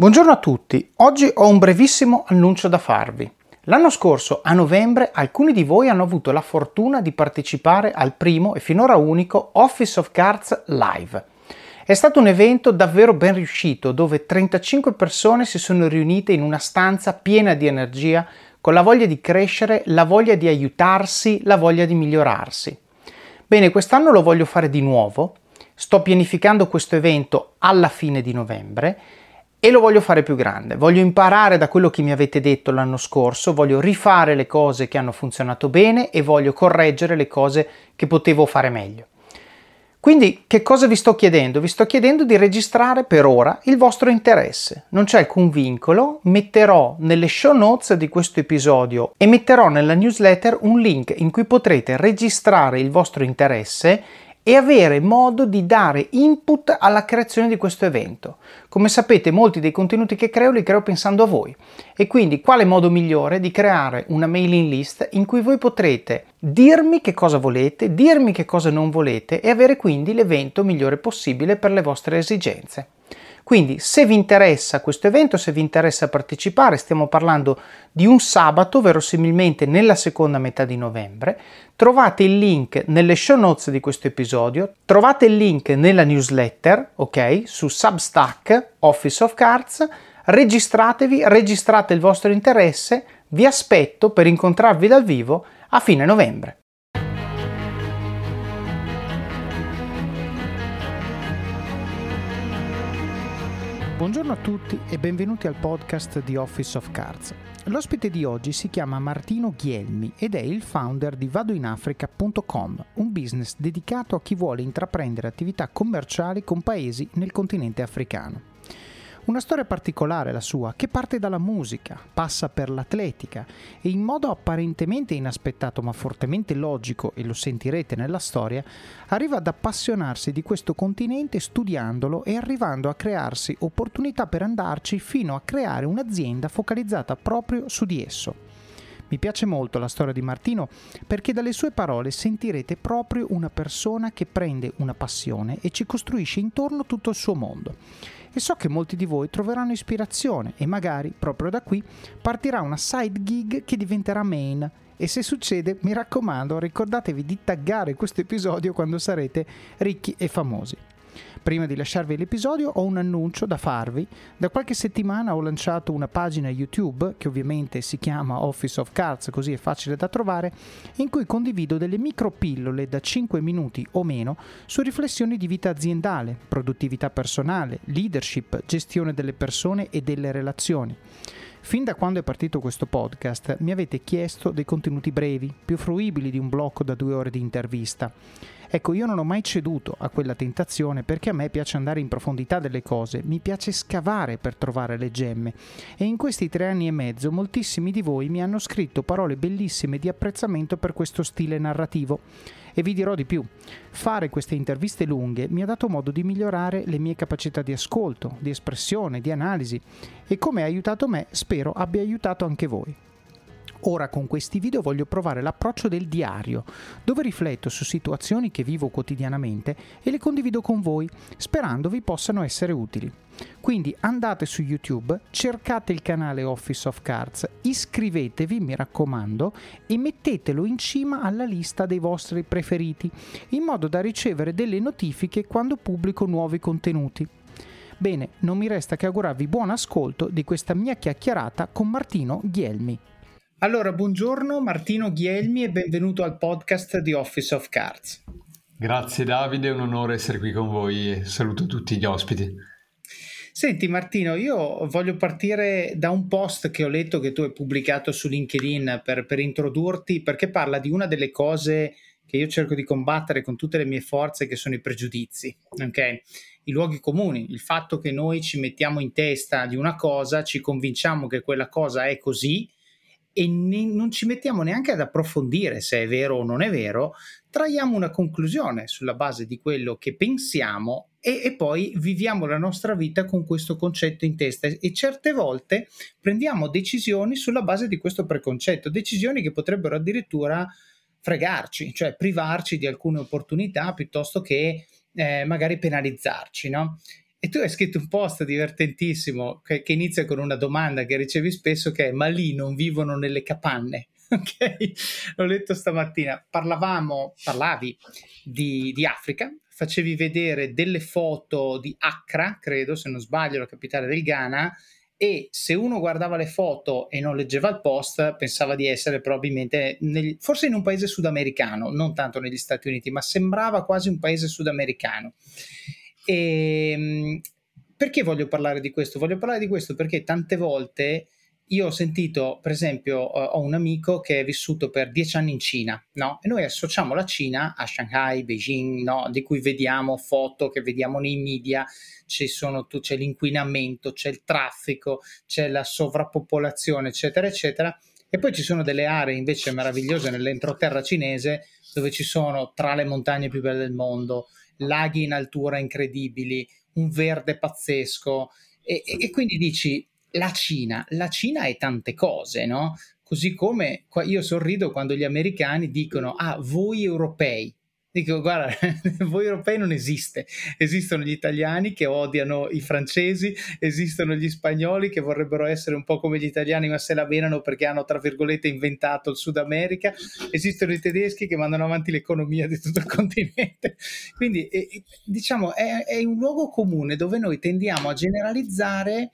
Buongiorno a tutti, oggi ho un brevissimo annuncio da farvi. L'anno scorso, a novembre, alcuni di voi hanno avuto la fortuna di partecipare al primo e finora unico Office of Cards Live. È stato un evento davvero ben riuscito dove 35 persone si sono riunite in una stanza piena di energia, con la voglia di crescere, la voglia di aiutarsi, la voglia di migliorarsi. Bene, quest'anno lo voglio fare di nuovo. Sto pianificando questo evento alla fine di novembre e lo voglio fare più grande. Voglio imparare da quello che mi avete detto l'anno scorso, voglio rifare le cose che hanno funzionato bene e voglio correggere le cose che potevo fare meglio. Quindi che cosa vi sto chiedendo? Vi sto chiedendo di registrare per ora il vostro interesse. Non c'è alcun vincolo, metterò nelle show notes di questo episodio e metterò nella newsletter un link in cui potrete registrare il vostro interesse e avere modo di dare input alla creazione di questo evento. Come sapete, molti dei contenuti che creo li creo pensando a voi e quindi quale modo migliore di creare una mailing list in cui voi potrete dirmi che cosa volete, dirmi che cosa non volete e avere quindi l'evento migliore possibile per le vostre esigenze. Quindi se vi interessa questo evento, se vi interessa partecipare, stiamo parlando di un sabato, verosimilmente nella seconda metà di novembre, trovate il link nelle show notes di questo episodio, trovate il link nella newsletter, ok, su Substack, Office of Cards, registratevi, registrate il vostro interesse, vi aspetto per incontrarvi dal vivo a fine novembre. Buongiorno a tutti e benvenuti al podcast di Office of Cards. L'ospite di oggi si chiama Martino Ghielmi ed è il founder di vadoinafrica.com, un business dedicato a chi vuole intraprendere attività commerciali con paesi nel continente africano. Una storia particolare la sua, che parte dalla musica, passa per l'atletica e in modo apparentemente inaspettato ma fortemente logico, e lo sentirete nella storia, arriva ad appassionarsi di questo continente studiandolo e arrivando a crearsi opportunità per andarci fino a creare un'azienda focalizzata proprio su di esso. Mi piace molto la storia di Martino perché dalle sue parole sentirete proprio una persona che prende una passione e ci costruisce intorno tutto il suo mondo e so che molti di voi troveranno ispirazione e magari proprio da qui partirà una side gig che diventerà main e se succede mi raccomando ricordatevi di taggare questo episodio quando sarete ricchi e famosi. Prima di lasciarvi l'episodio ho un annuncio da farvi. Da qualche settimana ho lanciato una pagina YouTube, che ovviamente si chiama Office of Cards, così è facile da trovare, in cui condivido delle micropillole da 5 minuti o meno su riflessioni di vita aziendale, produttività personale, leadership, gestione delle persone e delle relazioni. Fin da quando è partito questo podcast mi avete chiesto dei contenuti brevi, più fruibili di un blocco da due ore di intervista. Ecco, io non ho mai ceduto a quella tentazione perché a me piace andare in profondità delle cose, mi piace scavare per trovare le gemme e in questi tre anni e mezzo moltissimi di voi mi hanno scritto parole bellissime di apprezzamento per questo stile narrativo. E vi dirò di più, fare queste interviste lunghe mi ha dato modo di migliorare le mie capacità di ascolto, di espressione, di analisi e come ha aiutato me spero abbia aiutato anche voi. Ora con questi video voglio provare l'approccio del diario, dove rifletto su situazioni che vivo quotidianamente e le condivido con voi, sperando vi possano essere utili. Quindi andate su YouTube, cercate il canale Office of Cards, iscrivetevi, mi raccomando, e mettetelo in cima alla lista dei vostri preferiti, in modo da ricevere delle notifiche quando pubblico nuovi contenuti. Bene, non mi resta che augurarvi buon ascolto di questa mia chiacchierata con Martino Ghielmi. Allora, buongiorno Martino Ghielmi e benvenuto al podcast di Office of Cards. Grazie Davide, è un onore essere qui con voi e saluto tutti gli ospiti. Senti Martino, io voglio partire da un post che ho letto che tu hai pubblicato su LinkedIn per, per introdurti, perché parla di una delle cose che io cerco di combattere con tutte le mie forze, che sono i pregiudizi, ok? I luoghi comuni, il fatto che noi ci mettiamo in testa di una cosa, ci convinciamo che quella cosa è così e ne, non ci mettiamo neanche ad approfondire se è vero o non è vero, traiamo una conclusione sulla base di quello che pensiamo e, e, poi viviamo la nostra vita con questo concetto in testa e certe volte prendiamo decisioni sulla base di questo preconcetto, decisioni che potrebbero addirittura fregarci, cioè privarci di alcune opportunità piuttosto che eh, magari penalizzarci, no? E tu hai scritto un post divertentissimo che, che, inizia con una domanda che ricevi spesso che è ma lì non vivono nelle capanne? Ok, l'ho letto stamattina. Parlavamo, parlavi di, di Africa, facevi vedere delle foto di Accra, credo, se non sbaglio, la capitale del Ghana, e se uno guardava le foto e non leggeva il post pensava di essere probabilmente nel, forse in un paese sudamericano, non tanto negli Stati Uniti, ma sembrava quasi un paese sudamericano. E, ehm, perché voglio parlare di questo? Voglio parlare di questo perché tante volte io ho sentito, per esempio, ho un amico che è vissuto per dieci anni in Cina, no? E noi associamo la Cina a Shanghai, Beijing, no? Di cui vediamo foto che vediamo nei media sono, c'è l'inquinamento, c'è il traffico, c'è la sovrappopolazione, eccetera, eccetera. E poi ci sono delle aree invece meravigliose nell'entroterra cinese dove ci sono tra le montagne più belle del mondo, laghi in altura incredibili, un verde pazzesco. E, e, e quindi dici, la Cina, la Cina è tante cose, no? Così come io sorrido quando gli americani dicono, ah, voi europei, Dico, guarda, voi europei non esiste, esistono gli italiani che odiano i francesi, esistono gli spagnoli che vorrebbero essere un po' come gli italiani ma se la venano perché hanno, tra virgolette, inventato il Sud America, esistono i tedeschi che mandano avanti l'economia di tutto il continente. Quindi, diciamo, è, è un luogo comune dove noi tendiamo a generalizzare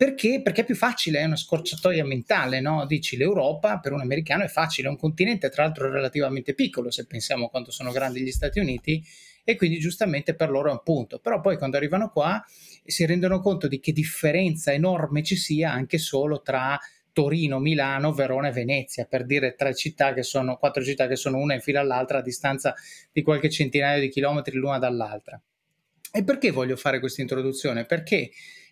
perché? Perché è più facile, è una scorciatoia mentale, no? Dici l'Europa per un americano è facile, è un continente tra l'altro relativamente piccolo se pensiamo a quanto sono grandi gli Stati Uniti e quindi giustamente per loro è un punto. Però poi quando arrivano qua si rendono conto di che differenza enorme ci sia anche solo tra Torino, Milano, Verona e Venezia, per dire tre città che sono, quattro città che sono una in fila all'altra a distanza di qualche centinaio di chilometri l'una dall'altra. E perché voglio fare questa introduzione? Perché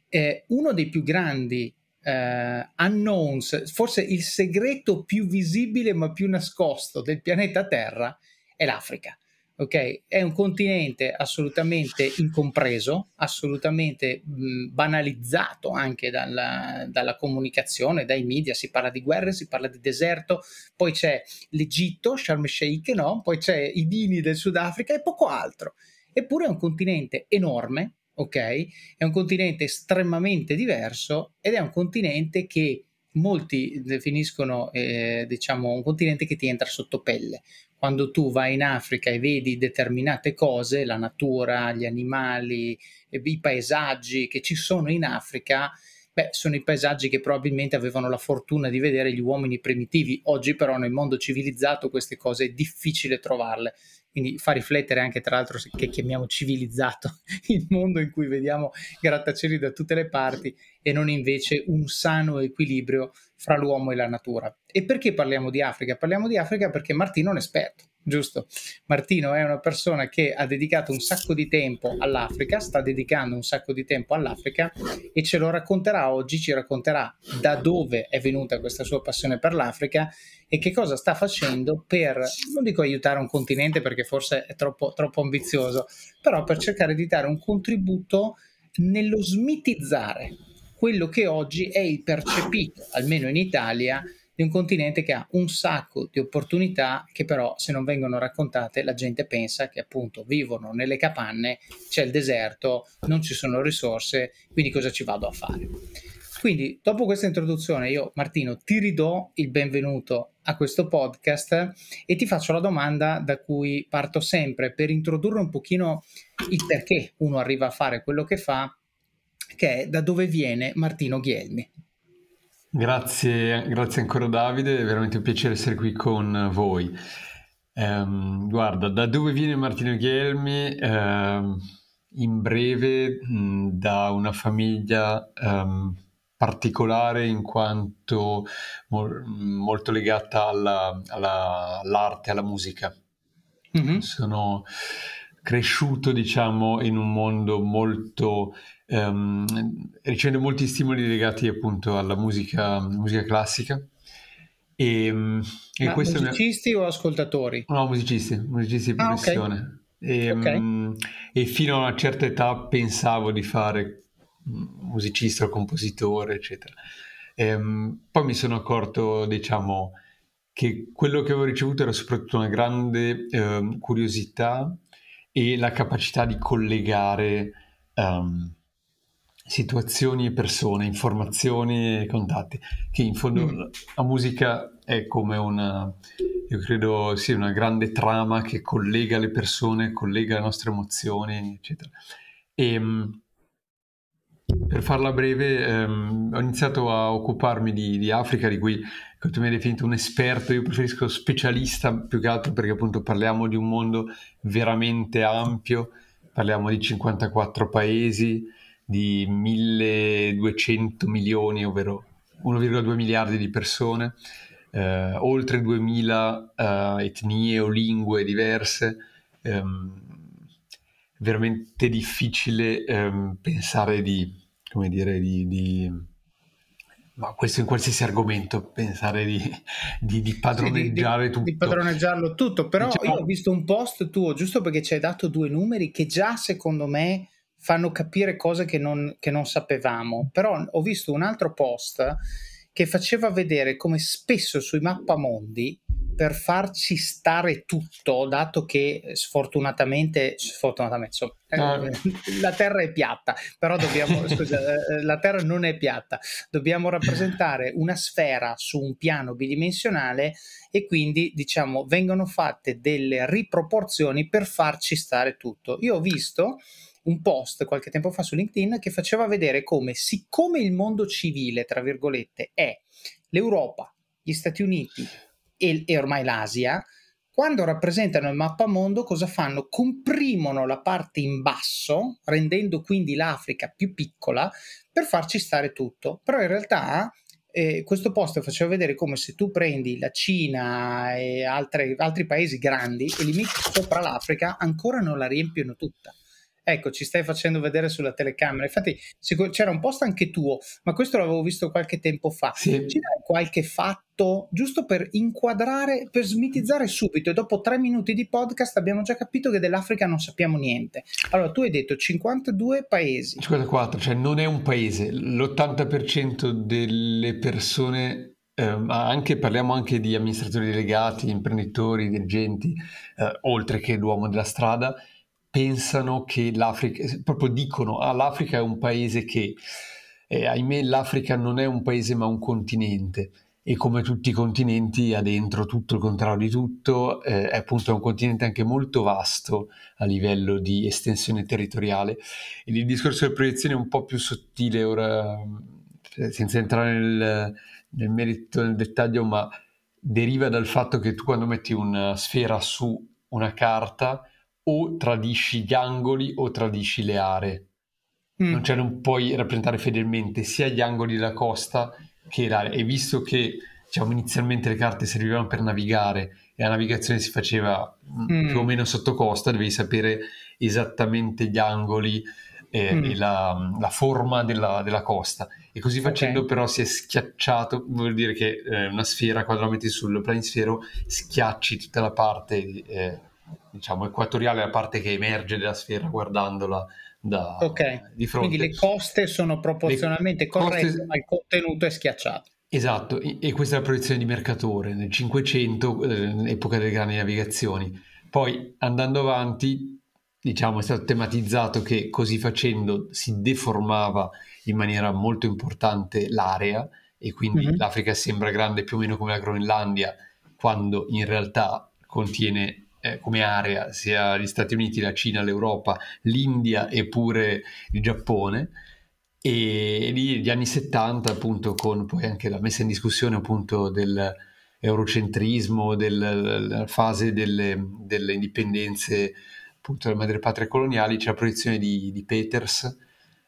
eh, uno dei più grandi eh, unknowns, forse il segreto più visibile ma più nascosto del pianeta Terra è l'Africa. Ok, è un continente assolutamente incompreso, assolutamente mh, banalizzato anche dalla, dalla, comunicazione, dai media. Si parla di guerre, si parla di deserto, poi c'è l'Egitto, Sharm el Sheikh, no? poi c'è i vini del Sudafrica e poco altro. Eppure è un continente enorme, ok? È un continente estremamente diverso ed è un continente che molti definiscono, eh, diciamo, un continente che ti entra sotto pelle. Quando tu vai in Africa e vedi determinate cose, la natura, gli animali, i paesaggi che ci sono in Africa, beh, sono i paesaggi che probabilmente avevano la fortuna di vedere gli uomini primitivi. Oggi però nel mondo civilizzato queste cose è difficile trovarle quindi fa riflettere anche tra l'altro che chiamiamo civilizzato il mondo in cui vediamo grattacieli da tutte le parti e non invece un sano equilibrio fra l'uomo e la natura. E perché parliamo di Africa? Parliamo di Africa perché Martino è un esperto giusto? Martino è una persona che ha dedicato un sacco di tempo all'Africa, sta dedicando un sacco di tempo all'Africa e ce lo racconterà oggi, ci racconterà da dove è venuta questa sua passione per l'Africa e che cosa sta facendo per, non dico aiutare un continente perché forse è troppo, troppo ambizioso, però per cercare di dare un contributo nello smitizzare quello che oggi è il percepito, almeno in Italia, di un continente che ha un sacco di opportunità che però se non vengono raccontate la gente pensa che appunto vivono nelle capanne, c'è il deserto, non ci sono risorse, quindi cosa ci vado a fare? Quindi dopo questa introduzione io Martino ti ridò il benvenuto a questo podcast e ti faccio la domanda da cui parto sempre per introdurre un pochino il perché uno arriva a fare quello che fa, che è da dove viene Martino Ghielmi. Grazie, grazie ancora Davide, è veramente un piacere essere qui con voi. Um, guarda, da dove viene Martino Ghielmi? Uh, in breve, mh, da una famiglia um, particolare in quanto mo- molto legata alla, alla, all'arte, alla musica. Mm-hmm. Sono cresciuto, diciamo, in un mondo molto um, ricevendo molti stimoli legati appunto alla musica, musica classica. E, e musicisti mi... o ascoltatori? No, musicisti, musicisti di professione. Ah, okay. E, okay. Um, e, fino a una certa età pensavo di fare musicista o compositore, eccetera. E, um, poi mi sono accorto, diciamo, che quello che avevo ricevuto era soprattutto una grande uh, curiosità e la capacità di collegare um, situazioni e persone, informazioni e contatti, che in fondo mm. la musica è come una, io credo sia una grande trama che collega le persone, collega le nostre emozioni, eccetera. E, ehm, per farla breve, ehm, ho iniziato a occuparmi di, di, Africa, di cui tu mi hai definito un esperto, io preferisco specialista più che altro perché appunto parliamo di un mondo veramente ampio, parliamo di 54 paesi, di 1200 milioni, ovvero 1,2 miliardi di persone, eh, oltre 2000 eh, etnie o lingue diverse. Ehm, veramente difficile ehm, pensare di, come dire, di, di, ma questo in qualsiasi argomento, pensare di, di, di padroneggiare sì, tutto. Di padroneggiarlo tutto, però diciamo... io ho visto un post tuo, giusto perché ci hai dato due numeri che già secondo me fanno capire cose che non, che non sapevamo, però ho visto un altro post che faceva vedere come spesso sui mappamondi per farci stare tutto, dato che sfortunatamente, sfortunatamente insomma, no. Eh, la Terra è piatta, però dobbiamo, scusa, eh, eh, la Terra non è piatta, dobbiamo rappresentare una sfera su un piano bidimensionale e quindi diciamo vengono fatte delle riproporzioni per farci stare tutto. Io ho visto un post qualche tempo fa su LinkedIn che faceva vedere come, siccome il mondo civile, tra virgolette, è l'Europa, gli Stati Uniti e, e ormai l'Asia, quando rappresentano il mappamondo cosa fanno? Comprimono la parte in basso, rendendo quindi l'Africa più piccola, per farci stare tutto. Però in realtà eh, questo post faceva vedere come se tu prendi la Cina e altre, altri paesi grandi e li metti sopra l'Africa, ancora non la riempiono tutta. Ecco, ci stai facendo vedere sulla telecamera. Infatti, c'era un post anche tuo, ma questo l'avevo visto qualche tempo fa. Sì. Ci dai qualche fatto giusto per inquadrare, per smitizzare subito? E dopo tre minuti di podcast abbiamo già capito che dell'Africa non sappiamo niente. Allora, tu hai detto 52 paesi. 54, cioè non è un paese. L'80% delle persone eh, anche, parliamo anche di amministratori delegati, imprenditori, dirigenti, eh, oltre che l'uomo della strada, pensano che l'Africa, proprio dicono, ah, l'Africa è un paese che, eh, ahimè, l'Africa non è un paese ma un continente e come tutti i continenti ha dentro tutto il contrario di tutto, eh, è appunto un continente anche molto vasto a livello di estensione territoriale. E il discorso delle proiezioni è un po' più sottile ora, eh, senza entrare nel, nel merito, nel dettaglio, ma deriva dal fatto che tu quando metti una sfera su una carta, o tradisci gli angoli o tradisci le aree. Mm. Non, cioè non puoi rappresentare fedelmente sia gli angoli della costa che l'area. E visto che diciamo, inizialmente le carte servivano per navigare e la navigazione si faceva mm. mm. più o meno sotto costa, devi sapere esattamente gli angoli eh, mm. e la, la forma della, della, costa. E così facendo okay. però si è schiacciato, vuol dire che eh, una sfera, quando la metti sul planisfero, schiacci tutta la parte eh, diciamo, equatoriale, la parte che emerge dalla sfera guardandola da, okay. di fronte. Quindi le coste sono proporzionalmente le corrette, coste... ma il contenuto è schiacciato. Esatto, e questa è la proiezione di Mercatore nel 500, eh, epoca delle grandi navigazioni. Poi andando avanti, diciamo, è stato tematizzato che così facendo si deformava in maniera molto importante l'area e quindi mm-hmm. l'Africa sembra grande più o meno come la Groenlandia, quando in realtà contiene eh, come area sia gli Stati Uniti, la Cina, l'Europa, l'India e pure il Giappone. E lì gli anni 70 appunto con poi anche la messa in discussione appunto dell'eurocentrismo, della fase delle, delle, indipendenze appunto delle madrepatrie coloniali c'è la proiezione di, di Peters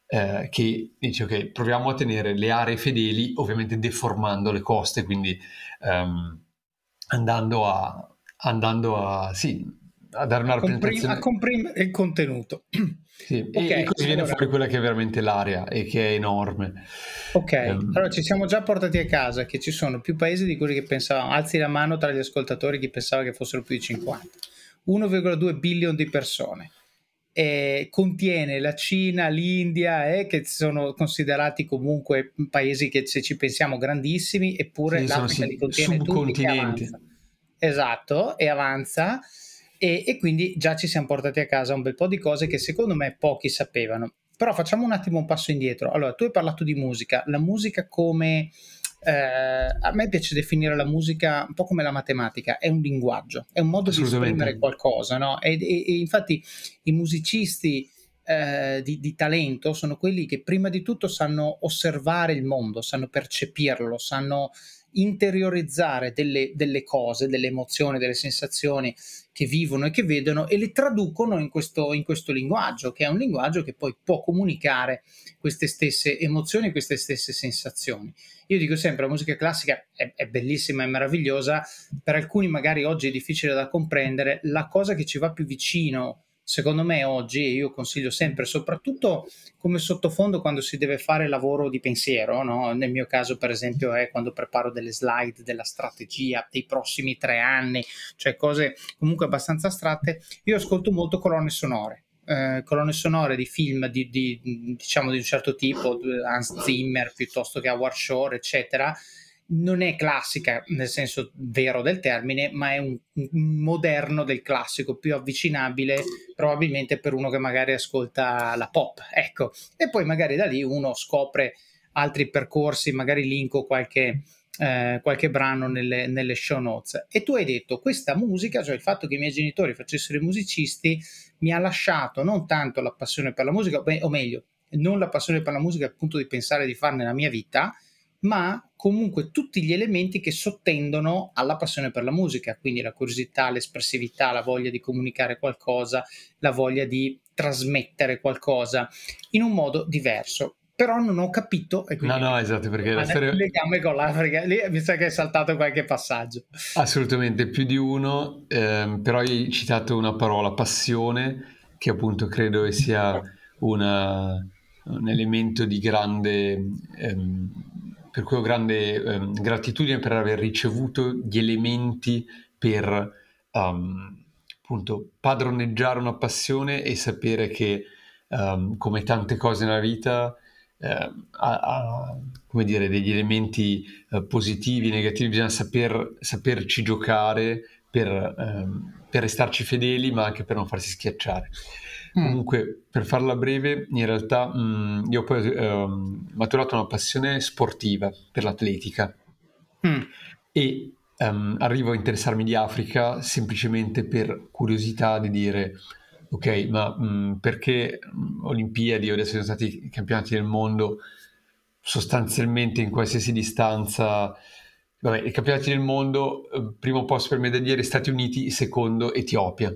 eh, che dice ok proviamo a tenere le aree fedeli ovviamente deformando le coste quindi um, andando a, andando a, sì, a dare una rappresentazione. A comprimere il contenuto. Sì, okay, e, così viene allora... fuori quella che è veramente l'area e che è enorme. Ok, um, allora ci siamo già portati a casa che ci sono più paesi di quelli che pensavamo. Alzi la mano tra gli ascoltatori chi pensava che fossero più di 50. 1,2 billion di persone. E contiene la Cina, l'India, eh, che sono considerati comunque paesi che se ci pensiamo grandissimi, eppure sì, l'Africa li contiene tutti Esatto, e avanza. E, e, quindi già ci siamo portati a casa un bel po' di cose che secondo me pochi sapevano. Però facciamo un attimo un passo indietro. Allora, tu hai parlato di musica, la musica come... Eh, a me piace definire la musica un po' come la matematica, è un linguaggio, è un modo di esprimere qualcosa, no? E, e, e infatti i musicisti eh, di, di, talento sono quelli che prima di tutto sanno osservare il mondo, sanno percepirlo, sanno interiorizzare delle, delle, cose, delle emozioni, delle sensazioni che vivono e che vedono e le traducono in questo, in questo linguaggio, che è un linguaggio che poi può comunicare queste stesse emozioni, queste stesse sensazioni. Io dico sempre, la musica classica è, è bellissima, è meravigliosa, per alcuni magari oggi è difficile da comprendere, la cosa che ci va più vicino secondo me oggi, e io consiglio sempre, soprattutto come sottofondo quando si deve fare lavoro di pensiero, no? nel mio caso per esempio è quando preparo delle slide della strategia dei prossimi tre anni, cioè cose comunque abbastanza astratte, io ascolto molto colonne sonore. Eh, colonne sonore di film di, di, diciamo di un certo tipo, Hans Zimmer piuttosto che Howard Shore, eccetera, non è classica nel senso vero del termine, ma è un, un, moderno del classico, più avvicinabile probabilmente per uno che magari ascolta la pop. Ecco, e poi magari da lì uno scopre altri percorsi, magari linko qualche, eh, qualche brano nelle, nelle, show notes. E tu hai detto questa musica, cioè il fatto che i miei genitori facessero i musicisti, mi ha lasciato non tanto la passione per la musica, o meglio, non la passione per la musica al punto di pensare di farne la mia vita, ma comunque tutti gli elementi che sottendono alla passione per la musica, quindi la curiosità, l'espressività, la voglia di comunicare qualcosa, la voglia di trasmettere qualcosa in un modo diverso. Però non ho capito. E no, no, esatto, perché la storia... Legame con l'Africa, lì mi sa che è saltato qualche passaggio. Assolutamente, più di uno, ehm, però hai citato una parola, passione, che appunto credo sia una, un elemento di grande... Ehm, per cui ho grande ehm, gratitudine per aver ricevuto gli elementi per um, appunto padroneggiare una passione e sapere che um, come tante cose nella vita eh, ha, ha, come dire, degli elementi eh, positivi, negativi, bisogna saper, saperci giocare per, ehm, per restarci fedeli ma anche per non farsi schiacciare. Mm. Comunque, per farla breve, in realtà mh, io ho poi eh, maturato una passione sportiva per l'atletica mm. e um, arrivo a interessarmi di Africa semplicemente per curiosità di dire ok, ma mh, perché Olimpiadi o adesso sono stati campionati del mondo sostanzialmente in qualsiasi distanza Vabbè, i campionati del mondo, eh, primo posto per medagliere Stati Uniti, secondo Etiopia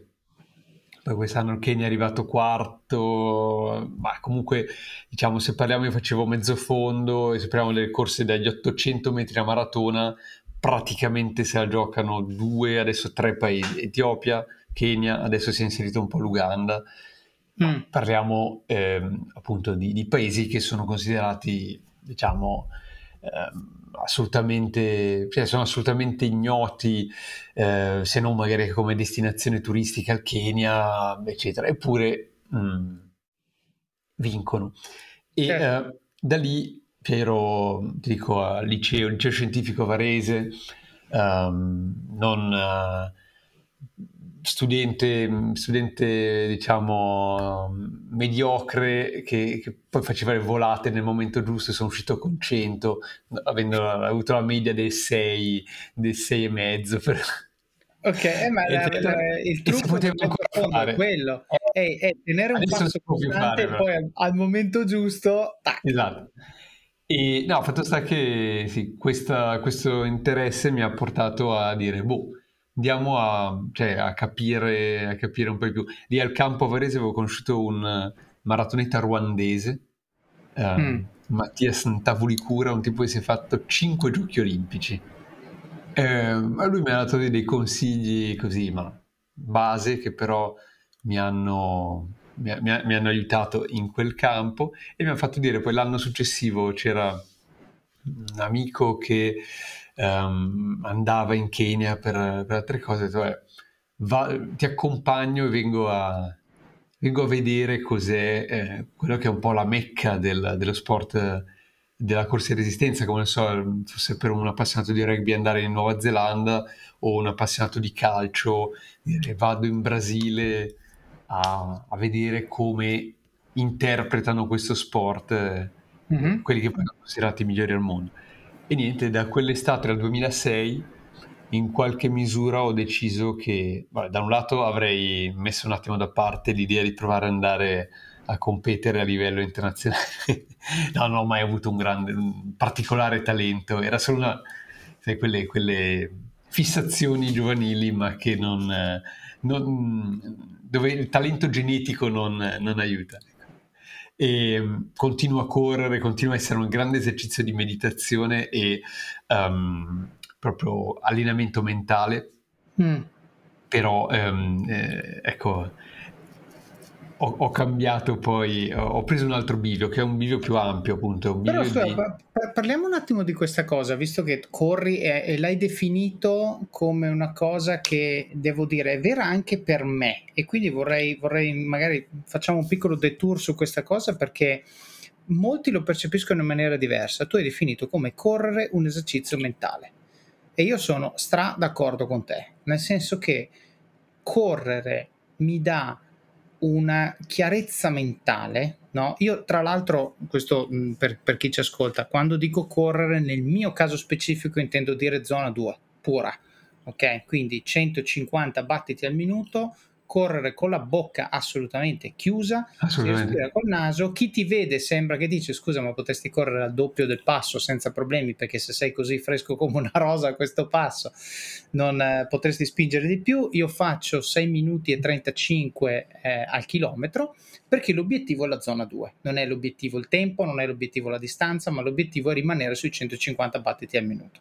poi quest'anno il Kenya è arrivato quarto, ma comunque diciamo se parliamo io facevo mezzo fondo e se parliamo delle corse dagli 800 metri a maratona praticamente se la giocano due, adesso tre paesi, Etiopia, Kenya, adesso si è inserito un po' l'Uganda, mm. parliamo ehm, appunto di, di, paesi che sono considerati diciamo assolutamente, cioè sono assolutamente ignoti, eh, se non magari come destinazione turistica al Kenya, eccetera, eppure mh, mm, vincono. E certo. eh, da lì ero, ti dico, al liceo, liceo scientifico Varese, um, non... Uh, studente, studente diciamo mediocre che, che, poi faceva le volate nel momento giusto e sono uscito con 100 avendo avuto la media dei 6 dei 6 e mezzo per... ok eh, ma la, la, il trucco è quello. È, è, tenere un passo costante e poi al, al, momento giusto tac. esatto. E no, fatto sta che sì, questa, questo interesse mi ha portato a dire, boh, andiamo a, cioè, a, capire, a, capire, un po' di più. Lì al campo Varese avevo conosciuto un maratoneta ruandese, eh, mm. Mattias Ntavulicura, un tipo che si è fatto 5 giochi olimpici. Eh, lui mi ha dato dei consigli così, ma base, che però mi hanno, mi, mi, mi hanno aiutato in quel campo e mi ha fatto dire, poi l'anno successivo c'era un amico che um, andava in Kenya per, per altre cose, cioè, va, ti accompagno e vengo a, vengo a vedere cos'è eh, quello che è un po' la mecca del, dello sport della corsa di resistenza, come so, fosse per un appassionato di rugby andare in Nuova Zelanda o un appassionato di calcio, dire, vado in Brasile a, a vedere come interpretano questo sport, mm-hmm. quelli che poi sono considerati i migliori al mondo. E niente, da quell'estate al 2006 in qualche misura ho deciso che, vabbè, da un lato avrei messo un attimo da parte l'idea di provare ad andare a competere a livello internazionale. no, non ho mai avuto un grande, un particolare talento, era solo una, sai, quelle, quelle fissazioni giovanili, ma che non, non, dove il talento genetico non, non aiuta. E um, continuo a correre, continua a essere un grande esercizio di meditazione e um, proprio allenamento mentale. Mm. Però, um, eh, ecco, ho, ho, cambiato poi, ho preso un altro bivio che è un bivio più ampio appunto. Però di... parliamo un attimo di questa cosa, visto che corri e, e, l'hai definito come una cosa che devo dire è vera anche per me e quindi vorrei, vorrei magari facciamo un piccolo detour su questa cosa perché molti lo percepiscono in maniera diversa. Tu hai definito come correre un esercizio mentale e io sono stra d'accordo con te, nel senso che correre mi dà una chiarezza mentale. No? Io, tra l'altro, questo per, per, chi ci ascolta, quando dico correre, nel mio caso specifico intendo dire zona 2, pura. Ok, quindi 150 battiti al minuto, correre con la bocca assolutamente chiusa, assolutamente. col naso, chi ti vede sembra che dice scusa ma potresti correre al doppio del passo senza problemi perché se sei così fresco come una rosa a questo passo non eh, potresti spingere di più, io faccio 6 minuti e 35 eh, al chilometro perché l'obiettivo è la zona 2, non è l'obiettivo il tempo, non è l'obiettivo la distanza, ma l'obiettivo è rimanere sui 150 battiti al minuto.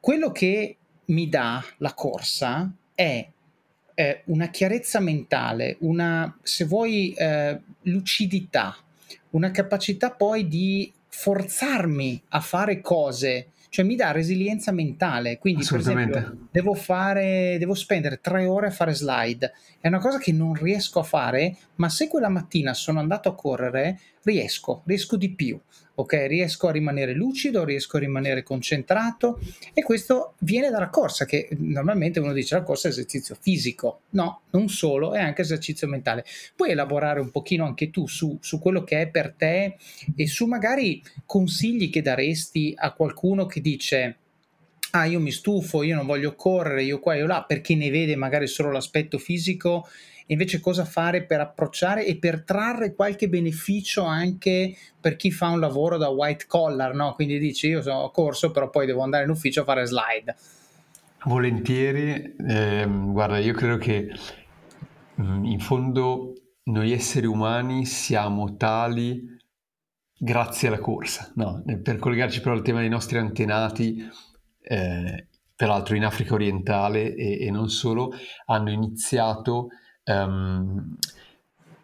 quello che mi dà la corsa è eh, una chiarezza mentale, una, se vuoi, eh, lucidità, una capacità poi di forzarmi a fare cose, cioè mi dà resilienza mentale. Quindi, per esempio, devo, fare, devo spendere tre ore a fare slide. È una cosa che non riesco a fare, ma se quella mattina sono andato a correre, riesco, riesco di più ok? Riesco a rimanere lucido, riesco a rimanere concentrato e questo viene dalla corsa, che normalmente uno dice la corsa è esercizio fisico, no, non solo, è anche esercizio mentale. Puoi elaborare un pochino anche tu su, su quello che è per te e su magari consigli che daresti a qualcuno che dice ah io mi stufo, io non voglio correre, io qua, io là, perché ne vede magari solo l'aspetto fisico invece cosa fare per approcciare e per trarre qualche beneficio anche per chi fa un lavoro da white collar, no? Quindi dici io sono corso però poi devo andare in ufficio a fare slide. Volentieri, eh, guarda, io credo che mm, in fondo noi esseri umani siamo tali grazie alla corsa, no? Per collegarci però al tema dei nostri antenati, eh, peraltro in Africa orientale e, e non solo, hanno iniziato um,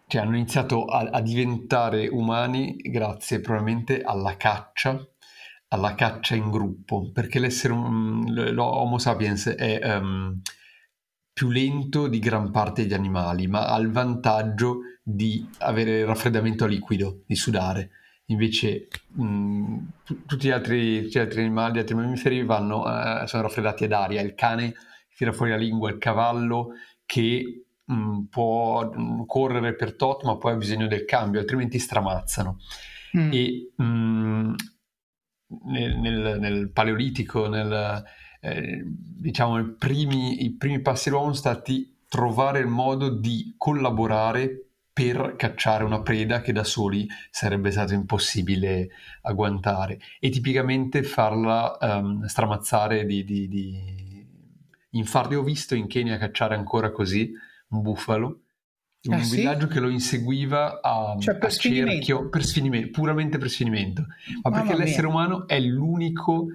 cioè hanno iniziato a, a, diventare umani grazie probabilmente alla caccia, alla caccia in gruppo, perché l'essere um, l'Homo sapiens è um, più lento di gran parte degli animali, ma ha il vantaggio di avere raffreddamento liquido, di sudare. Invece mh, tutti, gli altri, tutti, gli altri, animali, gli altri mammiferi vanno, uh, sono raffreddati ad aria. Il cane tira fuori la lingua, il cavallo che mh, mm, può mh, correre per tot, ma poi ha bisogno del cambio, altrimenti stramazzano. Mm. E mm, nel, nel, nel, paleolitico, nel, eh, diciamo, primi, i primi passi dell'uomo sono stati trovare il modo di collaborare per cacciare una preda che da soli sarebbe stato impossibile agguantare. E tipicamente farla um, stramazzare di, di, di... Infatti ho visto in Kenya cacciare ancora così un bufalo. In ah, un sì? villaggio che lo inseguiva a, cioè, per a cerchio per sfinimento, puramente per sfinimento. Ma perché Mamma l'essere mia. umano è l'unico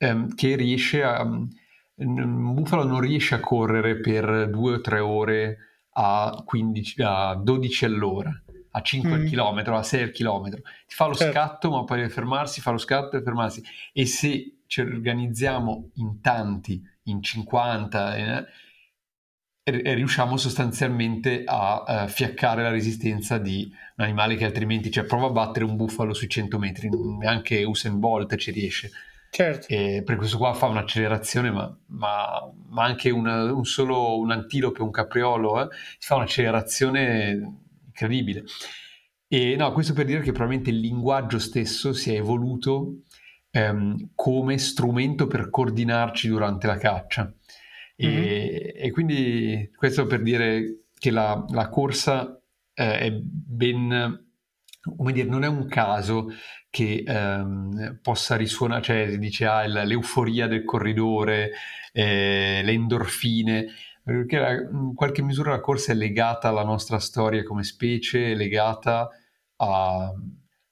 um, che riesce a um, un bufalo non riesce a correre per due o tre ore a, 15, a 12 all'ora, a 5 mm. km, a 6 km. Ti fa lo certo. scatto, ma poi deve fermarsi, fa lo scatto e fermarsi. E se ci organizziamo in tanti, in 50, eh, e riusciamo sostanzialmente a uh, fiaccare la resistenza di un animale che altrimenti, cioè prova a battere un bufalo sui 100 metri, neanche Usain Bolt ci riesce. Certo. E per questo qua fa un'accelerazione, ma, ma, ma anche una, un solo un antilope, un capriolo, eh, fa un'accelerazione incredibile. E no, questo per dire che probabilmente il linguaggio stesso si è evoluto ehm, come strumento per coordinarci durante la caccia. E, mm-hmm. e quindi questo per dire che la, la corsa eh, è ben come dire, non è un caso che ehm, possa risuonare, cioè si dice ah, l'euforia del corridore, eh, le endorfine, perché la, in qualche misura la corsa è legata alla nostra storia come specie, è legata a,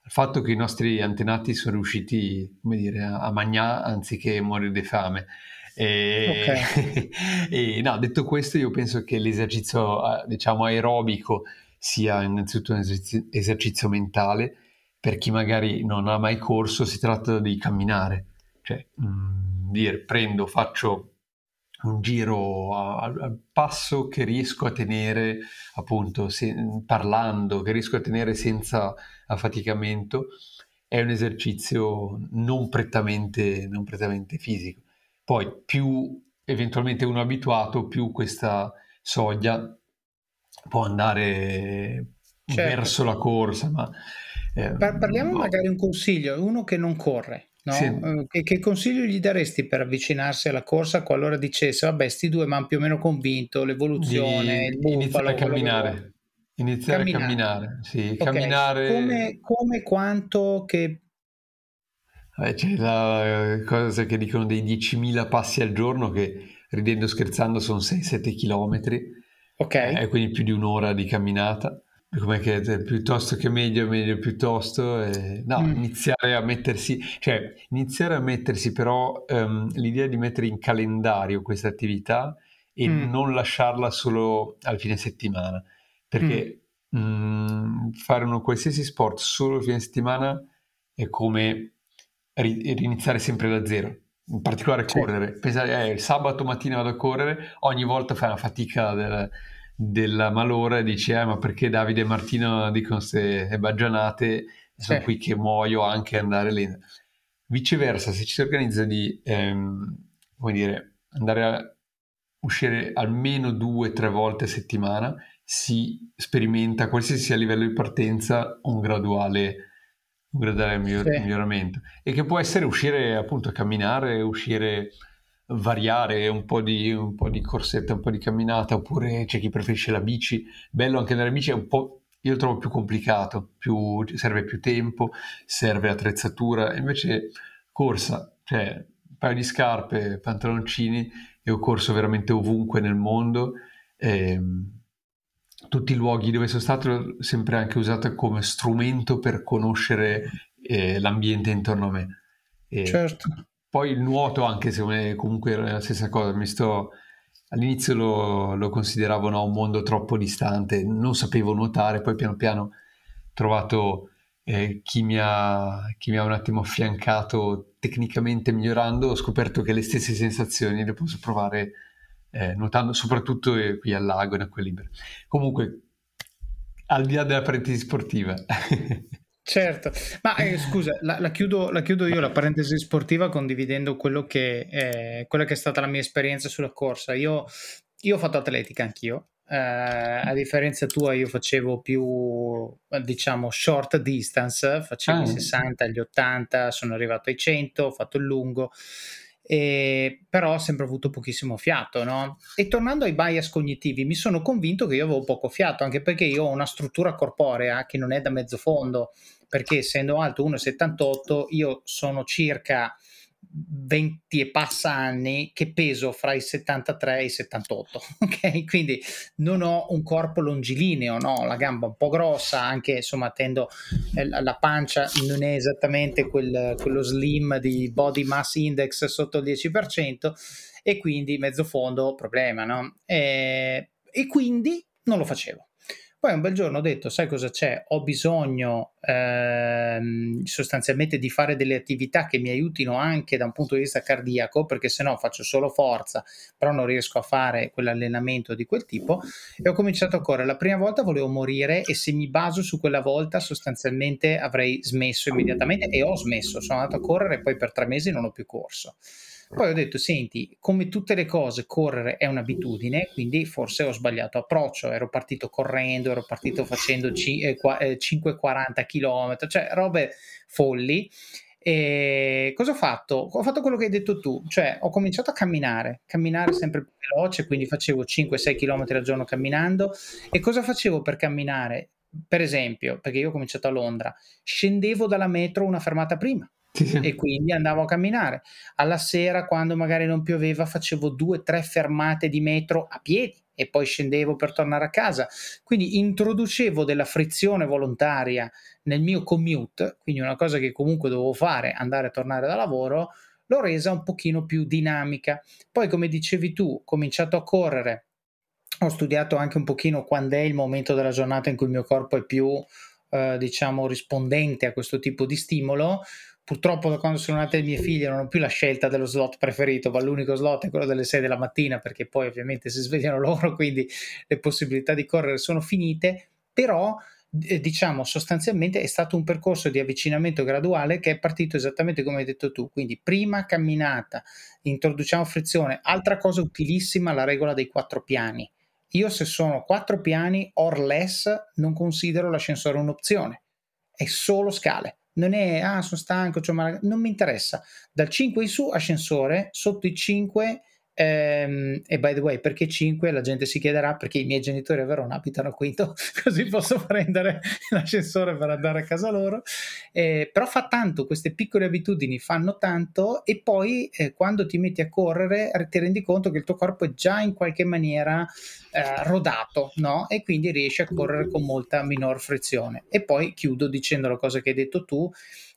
al fatto che i nostri antenati sono riusciti, come dire, a, a mangiare anziché morire di fame. E, okay. e no, detto questo, io penso che l'esercizio, eh, diciamo, aerobico sia innanzitutto un esercizio, esercizio mentale, per chi magari non ha mai corso si tratta di camminare, cioè mh, mm, dire prendo, faccio un giro al passo che riesco a tenere appunto se, parlando, che riesco a tenere senza affaticamento, è un esercizio non prettamente, non prettamente fisico. Poi più eventualmente uno abituato, più questa soglia può andare certo. verso la corsa. Ma, eh, Parliamo no. magari un consiglio, uno che non corre. No? Sì. Eh, che, che, consiglio gli daresti per avvicinarsi alla corsa qualora dicesse vabbè sti due mi hanno più o meno convinto l'evoluzione di, il iniziare a camminare iniziare camminare. a camminare sì, okay. camminare come, come quanto che eh, c'è la cosa che dicono dei 10.000 passi al giorno che ridendo scherzando sono 6-7 chilometri Ok. Eh, quindi più di un'ora di camminata. Come che piuttosto che meglio, meglio piuttosto. Eh, no, mm. iniziare a mettersi, cioè iniziare a mettersi però um, l'idea di mettere in calendario questa attività e mm. non lasciarla solo al fine settimana. Perché mm. mh, fare uno qualsiasi sport solo il fine settimana è come ri- riniziare sempre da zero in particolare correre. Pensare, eh, il sabato mattina vado a correre, ogni volta fai una fatica del, della malora e dici, eh, ma perché Davide e Martino dicono queste baggianate, sono sì. qui che muoio anche andare lì. Viceversa, se ci si organizza di, ehm, come dire, andare a uscire almeno due o tre volte a settimana, si sperimenta, qualsiasi sia il livello di partenza, un graduale un graduale miglior- sì. miglioramento e che può essere uscire appunto a camminare, uscire variare un po, di, un po' di corsetta, un po' di camminata, oppure c'è chi preferisce la bici. Bello anche andare in bici, è un po', io lo trovo più complicato, più, serve più tempo, serve attrezzatura, invece corsa, cioè un paio di scarpe, pantaloncini, e ho corso veramente ovunque nel mondo. E, ehm, tutti i luoghi dove sono stato sempre anche usato come strumento per conoscere eh, l'ambiente intorno a me. E certo. Poi il nuoto anche se comunque era la stessa cosa, mi sto... All'inizio lo, lo consideravo no, un mondo troppo distante, non sapevo nuotare, poi piano piano ho trovato eh, chi, mi ha, chi mi ha un attimo affiancato tecnicamente migliorando, ho scoperto che le stesse sensazioni le posso provare eh, nuotando soprattutto eh, qui al lago in acque libere. Comunque, al di là della parentesi sportiva. Certo, ma eh, scusa, la, la, chiudo, la, chiudo, io la parentesi sportiva condividendo che, eh, quella che è stata la mia esperienza sulla corsa. Io, io ho fatto atletica anch'io, eh, a differenza tua io facevo più diciamo short distance, facevo ah. i 60, gli 80, sono arrivato ai 100, ho fatto il lungo. E, però ho sempre avuto pochissimo fiato, no? E tornando ai bias cognitivi, mi sono convinto che io avevo poco fiato, anche perché io ho una struttura corporea che non è da mezzo fondo, perché essendo alto 1,78 io sono circa 20 e passa anni che peso fra i 73 e i 78, ok? Quindi non ho un corpo longilineo, no? La gamba un po' grossa, anche insomma tendo eh, la pancia non è esattamente quel, quello slim di body mass index sotto il 10% e quindi mezzo fondo problema, no? E, e quindi non lo facevo. Poi un bel giorno ho detto, sai cosa c'è? Ho bisogno ehm, sostanzialmente di fare delle attività che mi aiutino anche da un punto di vista cardiaco, perché se no faccio solo forza, però non riesco a fare quell'allenamento di quel tipo. E ho cominciato a correre. La prima volta volevo morire e se mi baso su quella volta sostanzialmente avrei smesso immediatamente e ho smesso. Sono andato a correre e poi per tre mesi non ho più corso. Poi ho detto, senti, come tutte le cose, correre è un'abitudine, quindi forse ho sbagliato approccio, ero partito correndo, ero partito facendo c- eh, 5-40 km, cioè robe folli. E cosa ho fatto? Ho fatto quello che hai detto tu, cioè ho cominciato a camminare, camminare sempre più veloce, quindi facevo 5-6 km al giorno camminando. E cosa facevo per camminare? Per esempio, perché io ho cominciato a Londra, scendevo dalla metro una fermata prima sì, sì. e quindi andavo a camminare. Alla sera, quando magari non pioveva, facevo due o tre fermate di metro a piedi e poi scendevo per tornare a casa. Quindi introducevo della frizione volontaria nel mio commute, quindi una cosa che comunque dovevo fare, andare e tornare da lavoro, l'ho resa un pochino più dinamica. Poi, come dicevi tu, ho cominciato a correre. Ho studiato anche un pochino quando è il momento della giornata in cui il mio corpo è più, eh, diciamo, rispondente a questo tipo di stimolo purtroppo da quando sono nate le mie figlie non ho più la scelta dello slot preferito, ma l'unico slot è quello delle 6 della mattina perché poi ovviamente si svegliano loro, quindi le possibilità di correre sono finite, però diciamo sostanzialmente è stato un percorso di avvicinamento graduale che è partito esattamente come hai detto tu, quindi prima camminata, introduciamo frizione, altra cosa utilissima la regola dei quattro piani. Io se sono quattro piani or less non considero l'ascensore un'opzione, è solo scale non è ah sono stanco, cioè, non mi interessa. Dal 5 in su ascensore, sotto i 5 Ehm, e by the way, perché 5? La gente si chiederà perché i miei genitori a Verona abitano al quinto, così posso prendere l'ascensore per andare a casa loro. Eh, però fa tanto, queste piccole abitudini fanno tanto e poi eh, quando ti metti a correre ti rendi conto che il tuo corpo è già in qualche maniera eh, rodato, no? E quindi riesci a correre con molta minor frizione. E poi chiudo dicendo la cosa che hai detto tu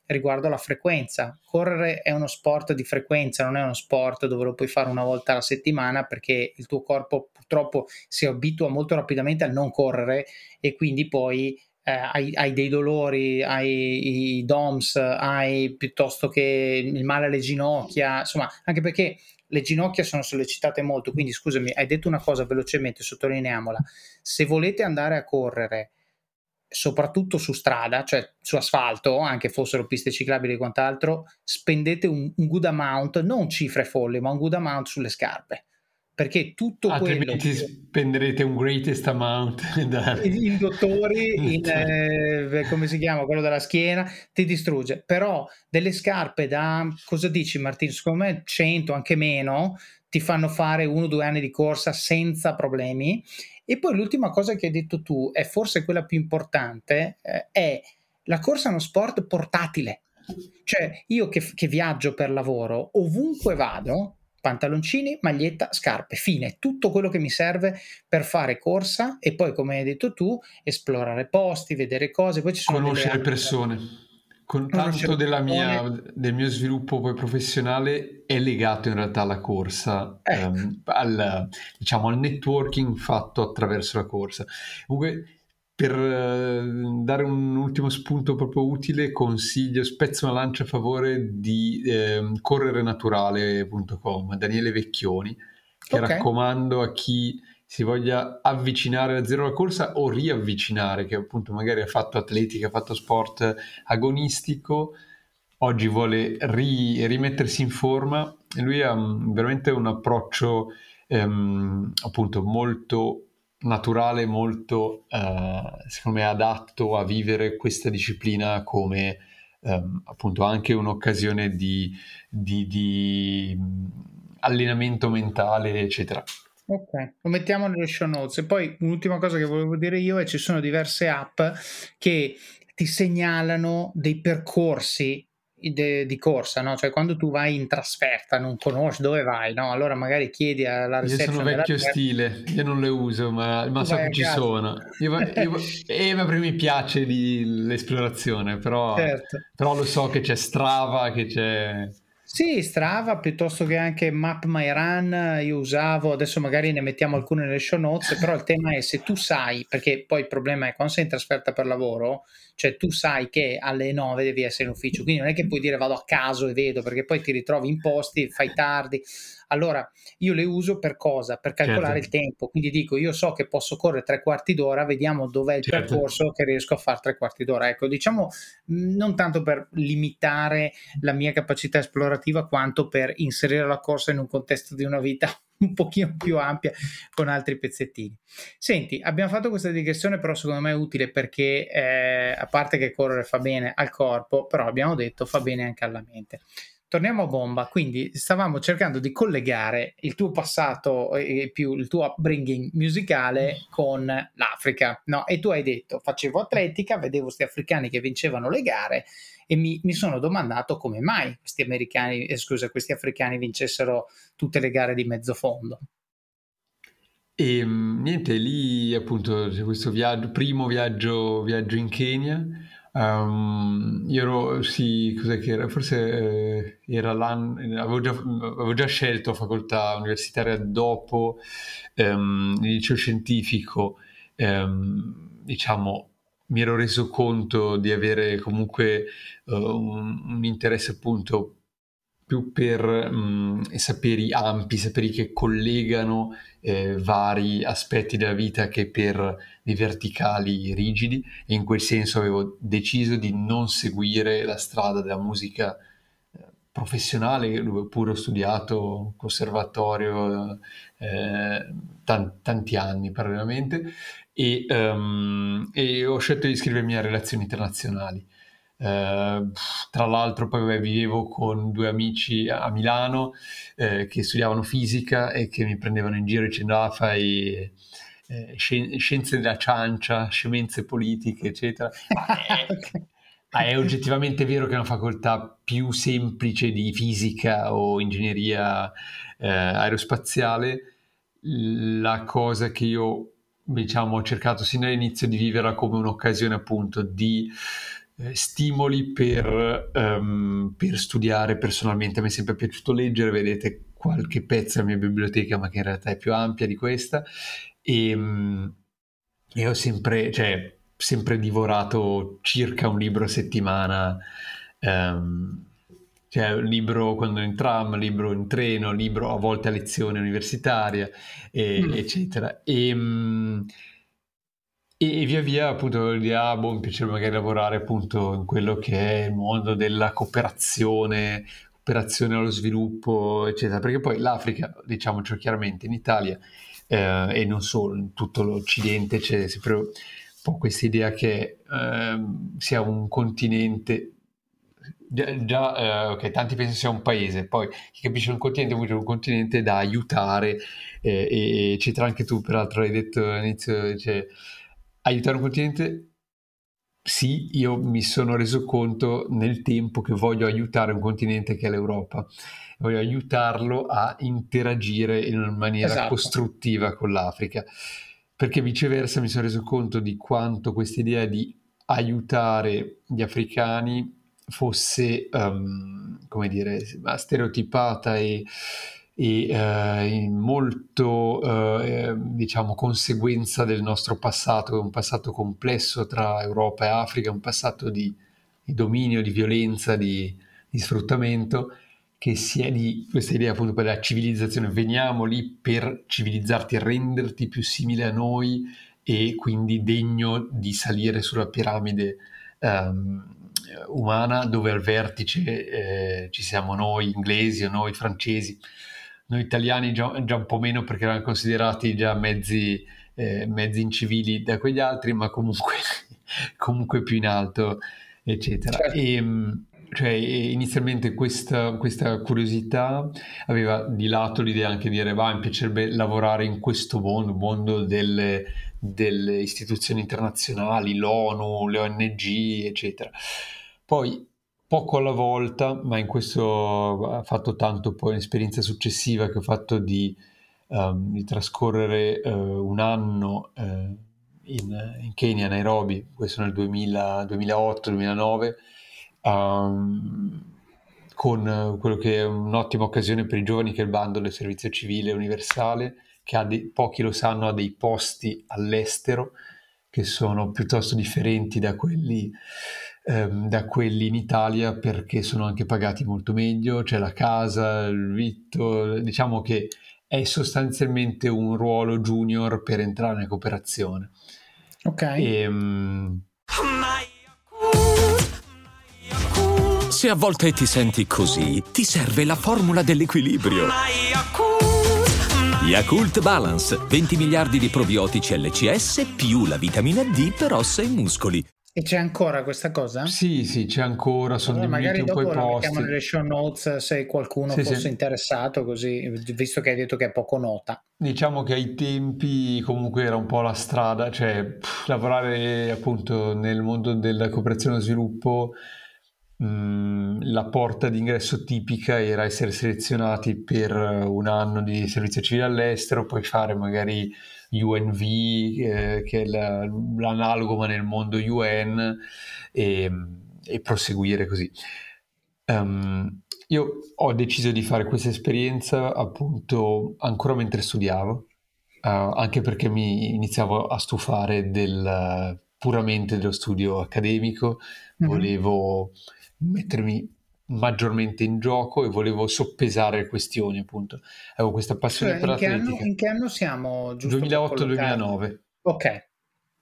riguardo alla frequenza. Correre è uno sport di frequenza, non è uno sport dove lo puoi fare una volta alla settimana perché il tuo corpo purtroppo si abitua molto rapidamente a non correre e quindi poi eh, hai, hai, dei dolori, hai i DOMS, hai piuttosto che il male alle ginocchia, insomma, anche perché le ginocchia sono sollecitate molto, quindi scusami, hai detto una cosa velocemente, sottolineiamola. Se volete andare a correre soprattutto su strada, cioè su asfalto, anche fossero piste ciclabili e quant'altro, spendete un, un good amount, non cifre folli, ma un good amount sulle scarpe. Perché tutto Altrimenti quello. spenderete un greatest amount da... in dottori, in, eh, come si chiama, quello della schiena, ti distrugge. Però delle scarpe da cosa dici, Martino? Secondo me 100, anche meno, ti fanno fare uno o due anni di corsa senza problemi e poi l'ultima cosa che hai detto tu, è forse quella più importante, eh, è la corsa è uno sport portatile. Cioè, io che, che viaggio per lavoro, ovunque vado, pantaloncini, maglietta, scarpe, fine, tutto quello che mi serve per fare corsa e poi, come hai detto tu, esplorare posti, vedere cose, poi ci sono conoscere persone con tanto mia, del mio sviluppo poi professionale è legato in realtà alla corsa, ecco. ehm, al, diciamo, al networking fatto attraverso la corsa. Comunque, per uh, dare un ultimo spunto proprio utile, consiglio, spezzo una lancia a favore di eh, correrenaturale.com, Daniele Vecchioni, che okay. raccomando a chi si voglia avvicinare a zero la corsa o riavvicinare, che appunto magari ha fatto atletica, ha fatto sport agonistico, oggi vuole ri- rimettersi in forma lui ha veramente un approccio ehm, appunto molto naturale, molto, eh, secondo me, adatto a vivere questa disciplina come ehm, appunto anche un'occasione di, di, di allenamento mentale, eccetera. Ok, lo mettiamo nelle show notes. E poi un'ultima cosa che volevo dire io è che ci sono diverse app che ti segnalano dei percorsi de, di corsa, no? Cioè quando tu vai in trasferta, non conosci dove vai, no? Allora magari chiedi alla reception. Io sono vecchio della... stile, io non le uso, ma, ma so che ci sono. Io, io, e mi piace di, l'esplorazione, però, certo. però lo so che c'è Strava, che c'è... Sì, Strava piuttosto che anche Map My Run io usavo, adesso magari ne mettiamo alcune nelle show notes, però il tema è se tu sai, perché poi il problema è quando sei in trasferta per lavoro, cioè tu sai che alle 9 devi essere in ufficio, quindi non è che puoi dire vado a caso e vedo, perché poi ti ritrovi in posti, fai tardi. Allora, io le uso per cosa? Per calcolare certo. il tempo. Quindi dico, io so che posso correre tre quarti d'ora, vediamo dov'è il certo. percorso che riesco a fare tre quarti d'ora. Ecco, diciamo, non tanto per limitare la mia capacità esplorativa, quanto per inserire la corsa in un contesto di una vita un pochino più ampia con altri pezzettini. Senti, abbiamo fatto questa digressione, però secondo me è utile perché eh, a parte che correre fa bene al corpo, però abbiamo detto fa bene anche alla mente torniamo a bomba. Quindi stavamo cercando di collegare il tuo passato e più il tuo upbringing musicale con l'Africa. No? E tu hai detto: facevo atletica, vedevo questi africani che vincevano le gare e mi, mi sono domandato come mai questi americani, eh, scusa, questi africani vincessero tutte le gare di mezzo fondo. E ehm, niente, lì appunto c'è questo viaggio, primo viaggio, viaggio in Kenya Um, io ero, sì, cos'è che era? Forse eh, era l'anno, avevo già, avevo già, scelto facoltà universitaria dopo um, il liceo scientifico, um, diciamo, mi ero reso conto di avere comunque uh, un, un, interesse appunto più per um, saperi ampi, saperi che collegano eh, vari aspetti della vita che per dei verticali rigidi. E in quel senso avevo deciso di non seguire la strada della musica eh, professionale dove pure ho studiato conservatorio eh, tanti, tanti anni parallelamente. E, um, e ho scelto di iscrivermi a relazioni internazionali Uh, tra l'altro poi vivevo con due amici a Milano eh, che studiavano fisica e che mi prendevano in giro dicendo ah fai eh, scienze della ciancia, scemenze politiche eccetera. Ma è oggettivamente vero che è una facoltà più semplice di fisica o ingegneria eh, aerospaziale. La cosa che io diciamo ho cercato sin dall'inizio di vivere come un'occasione appunto di stimoli per, um, per, studiare personalmente. A me è sempre piaciuto leggere, vedete qualche pezzo della mia biblioteca, ma che in realtà è più ampia di questa. E, um, e ho sempre, cioè, sempre divorato circa un libro a settimana. Um, cioè un libro quando in tram, libro in treno, libro a volte a lezione universitaria, e, mm. eccetera. E, e via via appunto ah, boh, mi piacerebbe magari lavorare appunto in quello che è il mondo della cooperazione, cooperazione allo sviluppo, eccetera, perché poi l'Africa, diciamocelo chiaramente, in Italia eh, e non solo, in tutto l'Occidente c'è sempre un po' questa idea che eh, sia un continente Già, già eh, ok, tanti pensano sia un paese, poi chi capisce un continente dire un continente da aiutare, eh, eccetera. Anche tu, peraltro, hai detto all'inizio, cioè, aiutare un continente? Sì, io mi sono reso conto nel tempo che voglio aiutare un continente che è l'Europa, voglio aiutarlo a interagire in una maniera esatto. costruttiva con l'Africa, perché viceversa mi sono reso conto di quanto questa idea di aiutare gli africani fosse, um, come dire, stereotipata e e eh, molto eh, diciamo conseguenza del nostro passato, un passato complesso tra Europa e Africa, un passato di, di dominio, di violenza, di, di, sfruttamento, che si è di questa idea appunto per la civilizzazione, veniamo lì per civilizzarti renderti più simile a noi e quindi degno di salire sulla piramide um, umana dove al vertice eh, ci siamo noi inglesi o noi francesi noi italiani già, già, un po' meno perché erano considerati già mezzi eh, mezzi incivili da quegli altri, ma comunque, comunque più in alto, eccetera. Certo. E, ehm, cioè, inizialmente questa, questa, curiosità aveva di lato l'idea anche di dire, va, mi piacerebbe lavorare in questo mondo, mondo delle, delle istituzioni internazionali, l'ONU, le ONG, eccetera. Poi poco alla volta, ma in questo ho fatto tanto poi un'esperienza successiva che ho fatto di, um, di trascorrere uh, un anno uh, in, in, Kenya, Nairobi, questo nel 2008-2009, um, con quello che è un'ottima occasione per i giovani che è il bando del servizio civile universale, che ha dei, pochi lo sanno, ha dei posti all'estero che sono piuttosto differenti da quelli ehm, da quelli in Italia perché sono anche pagati molto meglio, c'è la casa, il vitto, diciamo che è sostanzialmente un ruolo junior per entrare nella cooperazione. Ok. E, um... Se a volte ti senti così, ti serve la formula dell'equilibrio. Yakult Balance, 20 miliardi di probiotici LCS più la vitamina D per ossa e muscoli. E c'è ancora questa cosa? Sì, sì, c'è ancora, sono allora, magari un po' i posti. Mettiamo nelle show notes se qualcuno sì, fosse sì. interessato, così, visto che hai detto che è poco nota. Diciamo che ai tempi comunque era un po' la strada, cioè pff, lavorare appunto nel mondo della cooperazione e sviluppo, mh, mm, la porta d'ingresso tipica era essere selezionati per un anno di servizio civile all'estero, poi fare magari UNV, eh, che è la, l'analogo ma nel mondo UN, e, e proseguire così. Um, io ho deciso di fare questa esperienza appunto ancora mentre studiavo, uh, anche perché mi iniziavo a stufare del, puramente dello studio accademico, mm-hmm. volevo mettermi maggiormente in gioco e volevo soppesare le questioni, appunto. Avevo questa passione cioè, per l'atletica. Anno, in che anno siamo? 2008-2009. Ok.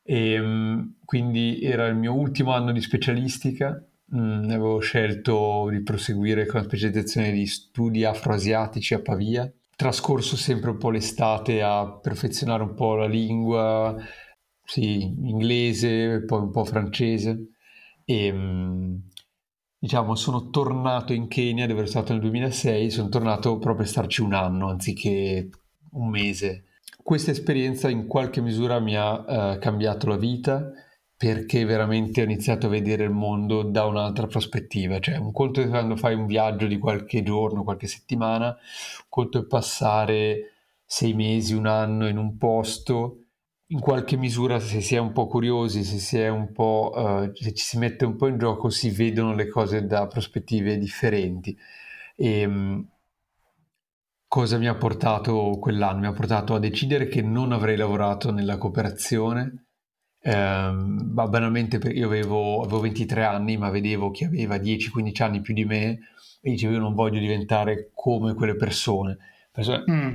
E, um, quindi era il mio ultimo anno di specialistica. Mm, avevo scelto di proseguire con la specializzazione di studi afroasiatici a Pavia. Trascorso sempre un po' l'estate a perfezionare un po' la lingua, sì, inglese, poi un po' francese. E, um, diciamo, sono tornato in Kenya dove ero stato nel 2006, sono tornato proprio a starci un anno anziché un mese. Questa esperienza in qualche misura mi ha uh, cambiato la vita perché veramente ho iniziato a vedere il mondo da un'altra prospettiva. Cioè, un conto è quando fai un viaggio di qualche giorno, qualche settimana, un conto è passare sei mesi, un anno in un posto in qualche misura se si è un po' curiosi, se si è un po', uh, se ci si mette un po' in gioco, si vedono le cose da prospettive differenti. E, um, cosa mi ha portato quell'anno? Mi ha portato a decidere che non avrei lavorato nella cooperazione. Um, banalmente io avevo, avevo, 23 anni, ma vedevo chi aveva 10-15 anni più di me e dicevo io non voglio diventare come quelle persone. persone mm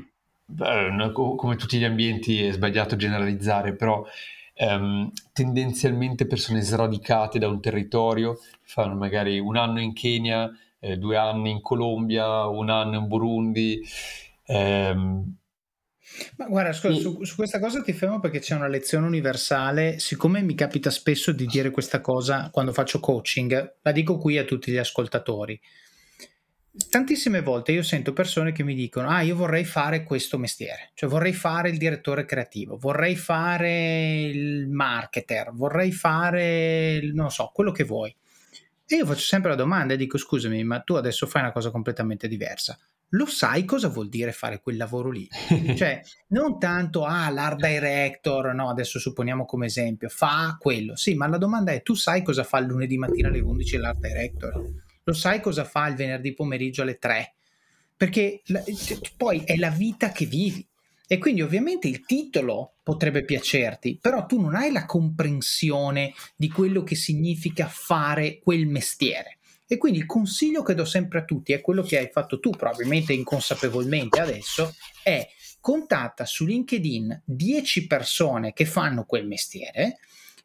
eh, come tutti gli ambienti è sbagliato generalizzare, però ehm, tendenzialmente persone sradicate da un territorio, fanno magari un anno in Kenya, eh, due anni in Colombia, un anno in Burundi. Ehm, ma guarda, scusa, su, su, questa cosa ti fermo perché c'è una lezione universale. Siccome mi capita spesso di dire questa cosa quando faccio coaching, la dico qui a tutti gli ascoltatori tantissime volte io sento persone che mi dicono ah io vorrei fare questo mestiere cioè vorrei fare il direttore creativo vorrei fare il marketer vorrei fare non so quello che vuoi e io faccio sempre la domanda e dico scusami ma tu adesso fai una cosa completamente diversa lo sai cosa vuol dire fare quel lavoro lì? cioè, non tanto, ah, l'art director, no, adesso supponiamo come esempio, fa quello. Sì, ma la domanda è, tu sai cosa fa il lunedì mattina alle 11 l'art director? Lo sai cosa fa il venerdì pomeriggio alle 3? Perché la, poi è la vita che vivi. E quindi ovviamente il titolo potrebbe piacerti, però tu non hai la comprensione di quello che significa fare quel mestiere. E quindi il consiglio che do sempre a tutti è quello che hai fatto tu, probabilmente inconsapevolmente adesso, è contatta su LinkedIn 10 persone che fanno quel mestiere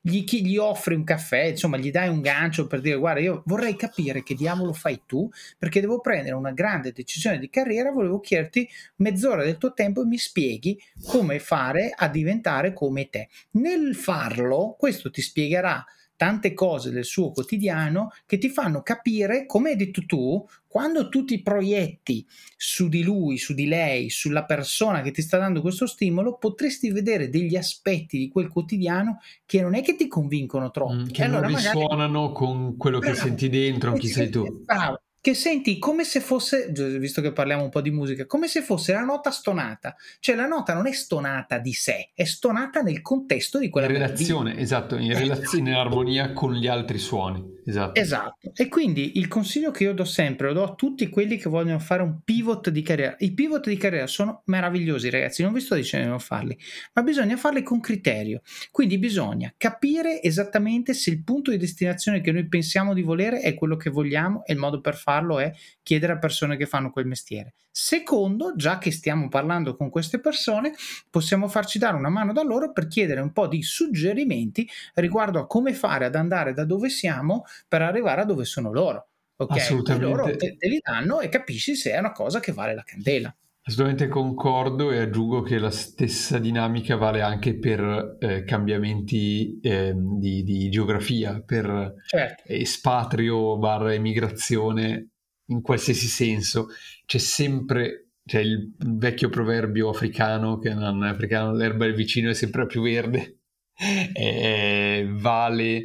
gli, gli, offri un caffè, insomma, gli dai un gancio per dire guarda, io vorrei capire che diavolo fai tu, perché devo prendere una grande decisione di carriera, volevo chiederti mezz'ora del tuo tempo e mi spieghi come fare a diventare come te. Nel farlo, questo ti spiegherà tante cose del suo quotidiano che ti fanno capire, come hai detto tu, quando tu ti proietti su di lui, su di lei, sulla persona che ti sta dando questo stimolo, potresti vedere degli aspetti di quel quotidiano che non è che ti convincono troppo. Mm, che allora non risuonano magari... con quello che senti dentro, chi sei tu. Bravo, che senti come se fosse, visto che parliamo un po' di musica, come se fosse la nota stonata. Cioè la nota non è stonata di sé, è stonata nel contesto di quella In relazione, melodia. esatto, in esatto. relazione, in armonia con gli altri suoni. Esatto. esatto. E quindi il consiglio che io do sempre, lo do a tutti quelli che vogliono fare un pivot di carriera. I pivot di carriera sono meravigliosi, ragazzi, non vi sto dicendo di non farli, ma bisogna farli con criterio. Quindi bisogna capire esattamente se il punto di destinazione che noi pensiamo di volere è quello che vogliamo e il modo per farlo è chiedere a persone che fanno quel mestiere. Secondo, già che stiamo parlando con queste persone, possiamo farci dare una mano da loro per chiedere un po' di suggerimenti riguardo a come fare ad andare da dove siamo per arrivare a dove sono loro. Ok, Assolutamente. loro te, te li danno e capisci se è una cosa che vale la candela. Assolutamente concordo e aggiungo che la stessa dinamica vale anche per eh, cambiamenti eh, di, di, geografia, per certo. espatrio barra emigrazione in qualsiasi senso. C'è sempre c'è il vecchio proverbio africano che non è africano, l'erba del vicino è sempre più verde, e vale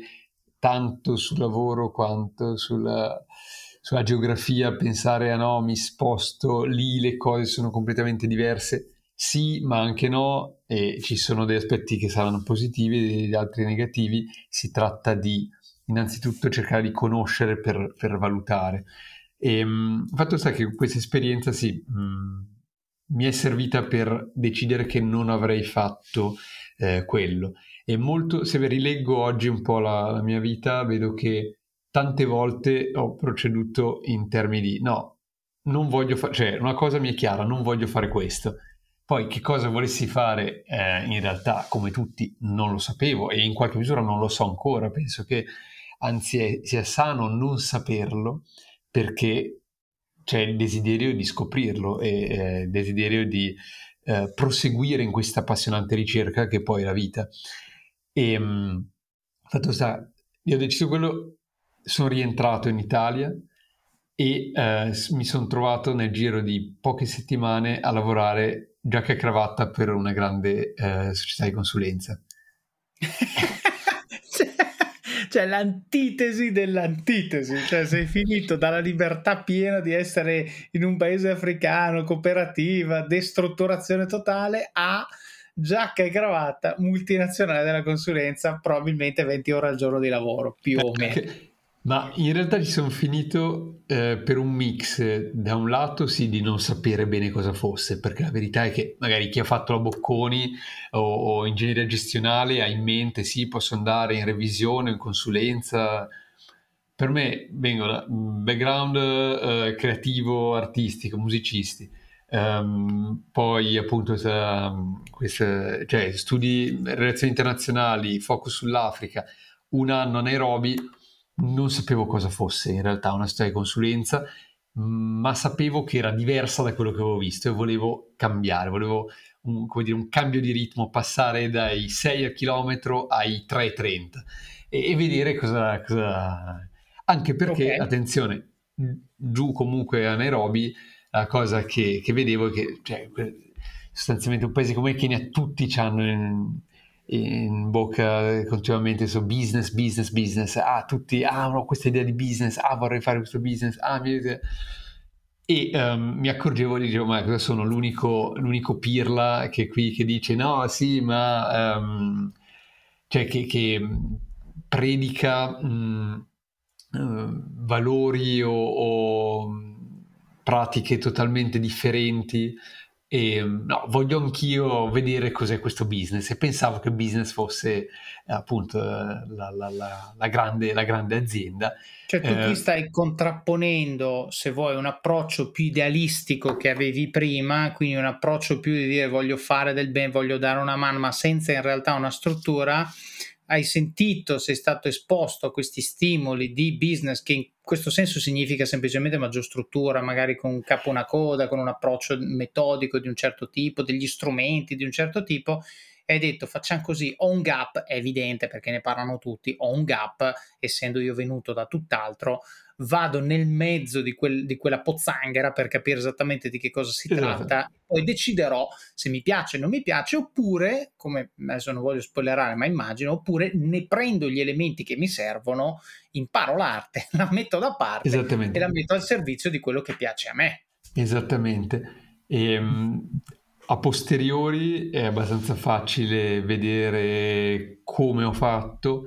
tanto sul lavoro quanto sulla, sulla geografia, pensare a no, mi sposto lì, le cose sono completamente diverse. Sì, ma anche no, e ci sono degli aspetti che saranno positivi e degli altri negativi. Si tratta di innanzitutto cercare di conoscere per, per valutare. E, mh, il fatto sta che questa esperienza sì, mh, mi è servita per decidere che non avrei fatto eh, quello e molto, se rileggo oggi un po' la, la mia vita, vedo che tante volte ho proceduto in termini di no, non voglio fare, cioè una cosa mi è chiara, non voglio fare questo. Poi che cosa volessi fare eh, in realtà, come tutti, non lo sapevo e in qualche misura non lo so ancora. Penso che anzi è, sia sano non saperlo perché c'è il desiderio di scoprirlo e eh, il desiderio di eh, proseguire in questa appassionante ricerca che poi è la vita. E um, fatto sta, io ho deciso quello, sono rientrato in Italia e eh, mi sono trovato nel giro di poche settimane a lavorare giacca e cravatta per una grande eh, società di consulenza. cioè, cioè l'antitesi dell'antitesi, cioè sei finito dalla libertà piena di essere in un paese africano, cooperativa, destrutturazione totale a giacca e cravatta, multinazionale della consulenza, probabilmente 20 ore al giorno di lavoro, più o meno. Ma in realtà ci sono finito eh, per un mix, da un lato sì di non sapere bene cosa fosse, perché la verità è che magari chi ha fatto la Bocconi o, o ingegneria gestionale ha in mente sì, posso andare in revisione, in consulenza. Per me vengono da background eh, creativo, artistico, musicisti. Um, poi appunto um, queste, cioè, studi relazioni internazionali, focus sull'Africa, un anno a Nairobi, non sapevo cosa fosse in realtà una storia di consulenza, ma sapevo che era diversa da quello che avevo visto e volevo cambiare, volevo un, dire, un cambio di ritmo, passare dai 6 a chilometro ai 3,30 e, e vedere cosa, cosa... Anche perché, okay. attenzione, giù comunque a Nairobi la cosa che, che vedevo è che cioè, sostanzialmente un paese come il Kenya tutti hanno in, bocca continuamente su business, business, business, ah tutti, ah questa idea di business, ah vorrei fare questo business, ah mi... E um, mi accorgevo di dire, ma cosa sono l'unico, l'unico pirla che qui che dice no, sì, ma um, cioè che, che predica um, uh, valori o, o pratiche totalmente differenti e no, voglio anch'io vedere cos'è questo business e pensavo che business fosse eh, appunto la, la, la, la, grande, la grande azienda. Cioè tu eh, ti stai contrapponendo, se vuoi, un approccio più idealistico che avevi prima, quindi un approccio più di dire voglio fare del bene, voglio dare una mano, ma senza in realtà una struttura hai sentito, sei stato esposto a questi stimoli di business che in questo senso significa semplicemente maggior struttura, magari con un capo una coda, con un approccio metodico di un certo tipo, degli strumenti di un certo tipo, hai detto facciamo così, ho un gap, è evidente perché ne parlano tutti, ho un gap, essendo io venuto da tutt'altro, vado nel mezzo di, quel, di quella pozzanghera per capire esattamente di che cosa si esatto. tratta, poi deciderò se mi piace o non mi piace, oppure, come adesso non voglio spoilerare, ma immagino, oppure ne prendo gli elementi che mi servono, imparo l'arte, la metto da parte e la metto al servizio di quello che piace a me. Esattamente. E, ehm, a posteriori è abbastanza facile vedere come ho fatto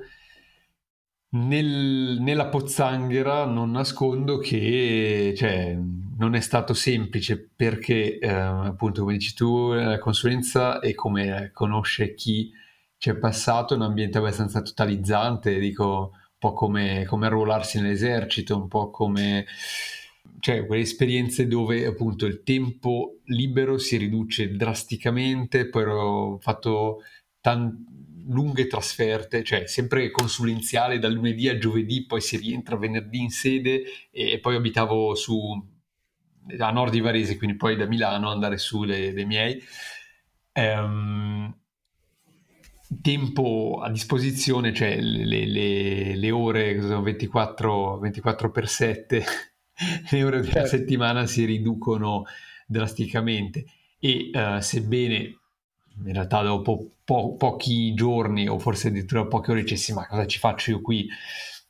nel, nella pozzanghera non nascondo che cioè, non è stato semplice perché, eh, appunto, come dici tu, la consulenza e come conosce chi ci è passato è un ambiente abbastanza totalizzante, dico un po' come, come arruolarsi nell'esercito, un po' come cioè quelle esperienze dove appunto il tempo libero si riduce drasticamente, poi ho fatto tanti lunghe trasferte, cioè sempre consulenziale dal lunedì a giovedì, poi si rientra venerdì in sede e poi abitavo su a nord di Varese, quindi poi da Milano andare su dei, dei miei. Um, tempo a disposizione, cioè le, le, le ore 24, 24 per 7, le ore della certo. settimana si riducono drasticamente e uh, sebbene in realtà dopo po- pochi giorni o forse addirittura poche ore dicessi ma cosa ci faccio io qui?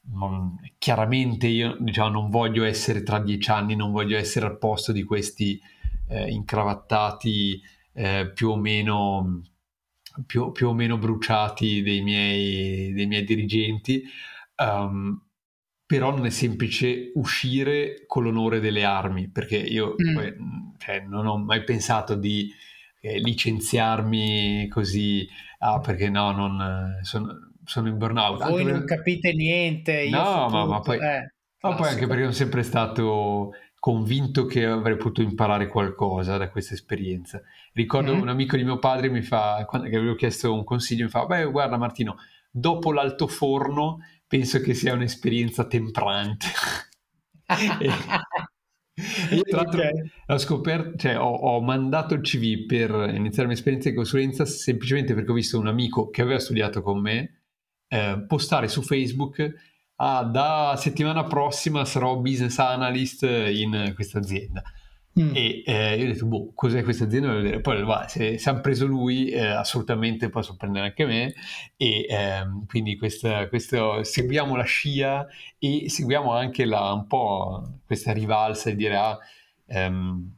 Non, chiaramente io diciamo, non voglio essere tra dieci anni, non voglio essere al posto di questi eh, incravattati eh, più, o meno, più, più, o meno bruciati dei miei, dei miei dirigenti. Um, però non è semplice uscire con l'onore delle armi, perché io mm. poi, cioè, non ho mai pensato di eh, licenziarmi così, ah perché no, non, sono, sono in burnout. Voi anche non per... capite niente. no, ma, ma, poi, eh, ma poi anche perché sono sempre stato convinto che avrei potuto imparare qualcosa da questa esperienza. Ricordo mm-hmm. un amico di mio padre mi fa, quando avevo chiesto un consiglio, mi fa, beh guarda Martino, dopo l'altoforno penso che sia un'esperienza temprante. e, io tra l'altro okay. ho scoperto, cioè ho, ho, mandato il CV per iniziare la mia esperienza di consulenza semplicemente perché ho visto un amico che aveva studiato con me eh, postare su Facebook ah, da settimana prossima sarò business analyst in questa azienda. Mm. E eh, io ho detto, boh, cos'è questa azienda? Poi, va, se, se hanno preso lui, eh, assolutamente posso prendere anche me. E ehm, quindi questa, questo, seguiamo la scia e seguiamo anche la, un po' questa rivalsa di dire, ah, ehm,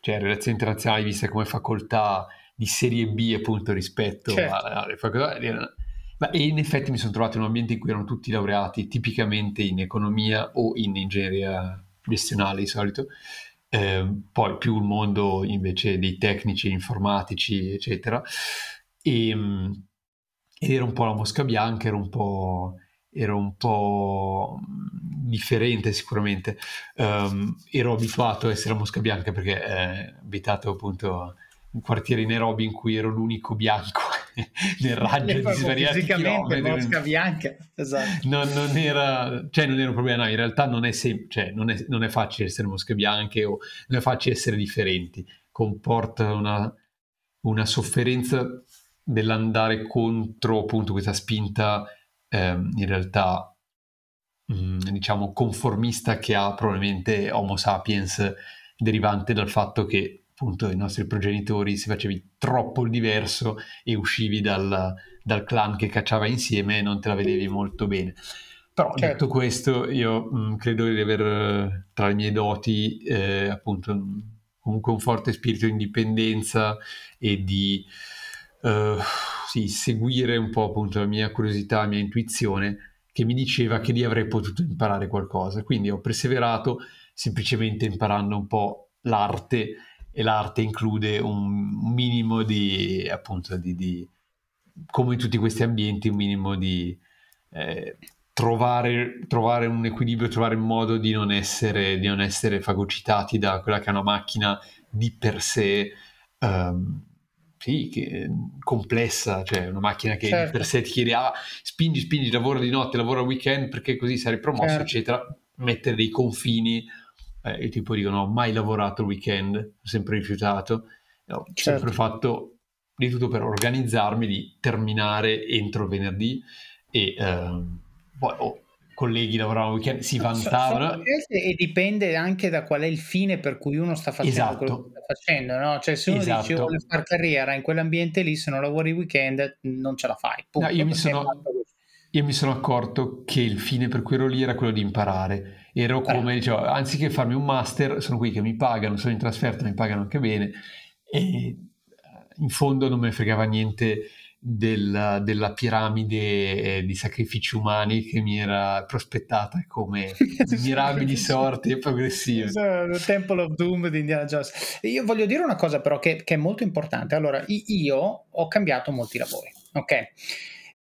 cioè relazioni internazionali viste come facoltà di serie B appunto rispetto certo. alle facoltà. Ma in effetti mi sono trovato in un ambiente in cui erano tutti laureati tipicamente in economia o in ingegneria gestionale di solito eh, poi più il mondo invece dei tecnici, informatici, eccetera. E, ehm, ed era un po' la mosca bianca, era un po', era un po differente sicuramente. Um, ero abituato a essere la mosca bianca perché eh, abitato appunto un quartiere in Nairobi in cui ero l'unico bianco nel raggio di svariati chilometri. mosca bianca, esatto. Non, non, era, cioè non era un problema, no, in realtà non è, sem- cioè non, è, non è facile essere mosche bianche o non è facile essere differenti, comporta una, una sofferenza dell'andare contro appunto questa spinta ehm, in realtà mh, mm, diciamo conformista che ha probabilmente Homo sapiens derivante dal fatto che appunto i nostri progenitori se facevi troppo il diverso e uscivi dal, dal, clan che cacciava insieme non te la vedevi molto bene. Però certo. detto questo, io mh, mm, credo di aver tra le mie doti eh, appunto comunque un forte spirito di indipendenza e di uh, sì, seguire un po' appunto la mia curiosità, la mia intuizione che mi diceva che lì avrei potuto imparare qualcosa. Quindi ho perseverato semplicemente imparando un po' l'arte e l'arte include un minimo di, appunto, di, di come in tutti questi ambienti, un minimo di eh, trovare, trovare, un equilibrio, trovare un modo di non, essere, di non essere fagocitati da quella che è una macchina di per sé, um, sì, che, complessa, cioè una macchina che certo. per sé ti chiede ah, spingi, spingi, lavora di notte, lavora weekend perché così sarai promosso, certo. eccetera, mettere dei confini, eh, il tipo dico no, ho mai lavorato il weekend, ho sempre rifiutato, ho certo. sempre fatto di tutto per organizzarmi di terminare entro venerdì e ehm, poi oh, colleghi lavoravano il weekend, si vantavano. E dipende anche da qual è il fine per cui uno sta facendo esatto. quello che sta facendo, no? Cioè se uno esatto. dice vuole fare carriera in quell'ambiente lì, se non lavori il weekend non ce la fai. Punto, no, io, mi sono, io, mi sono, accorto che il fine per cui ero lì era quello di imparare. Ero come, dicevo, anziché farmi un master, sono qui che mi pagano, sono in trasferta, mi pagano anche bene e eh, in fondo non me ne fregava niente della, della piramide eh, di sacrifici umani che mi era prospettata come mirabili sorti e progressive. Il Temple of Doom di Indiana Jones. Io voglio dire una cosa però che, che è molto importante. Allora, io ho cambiato molti lavori, ok?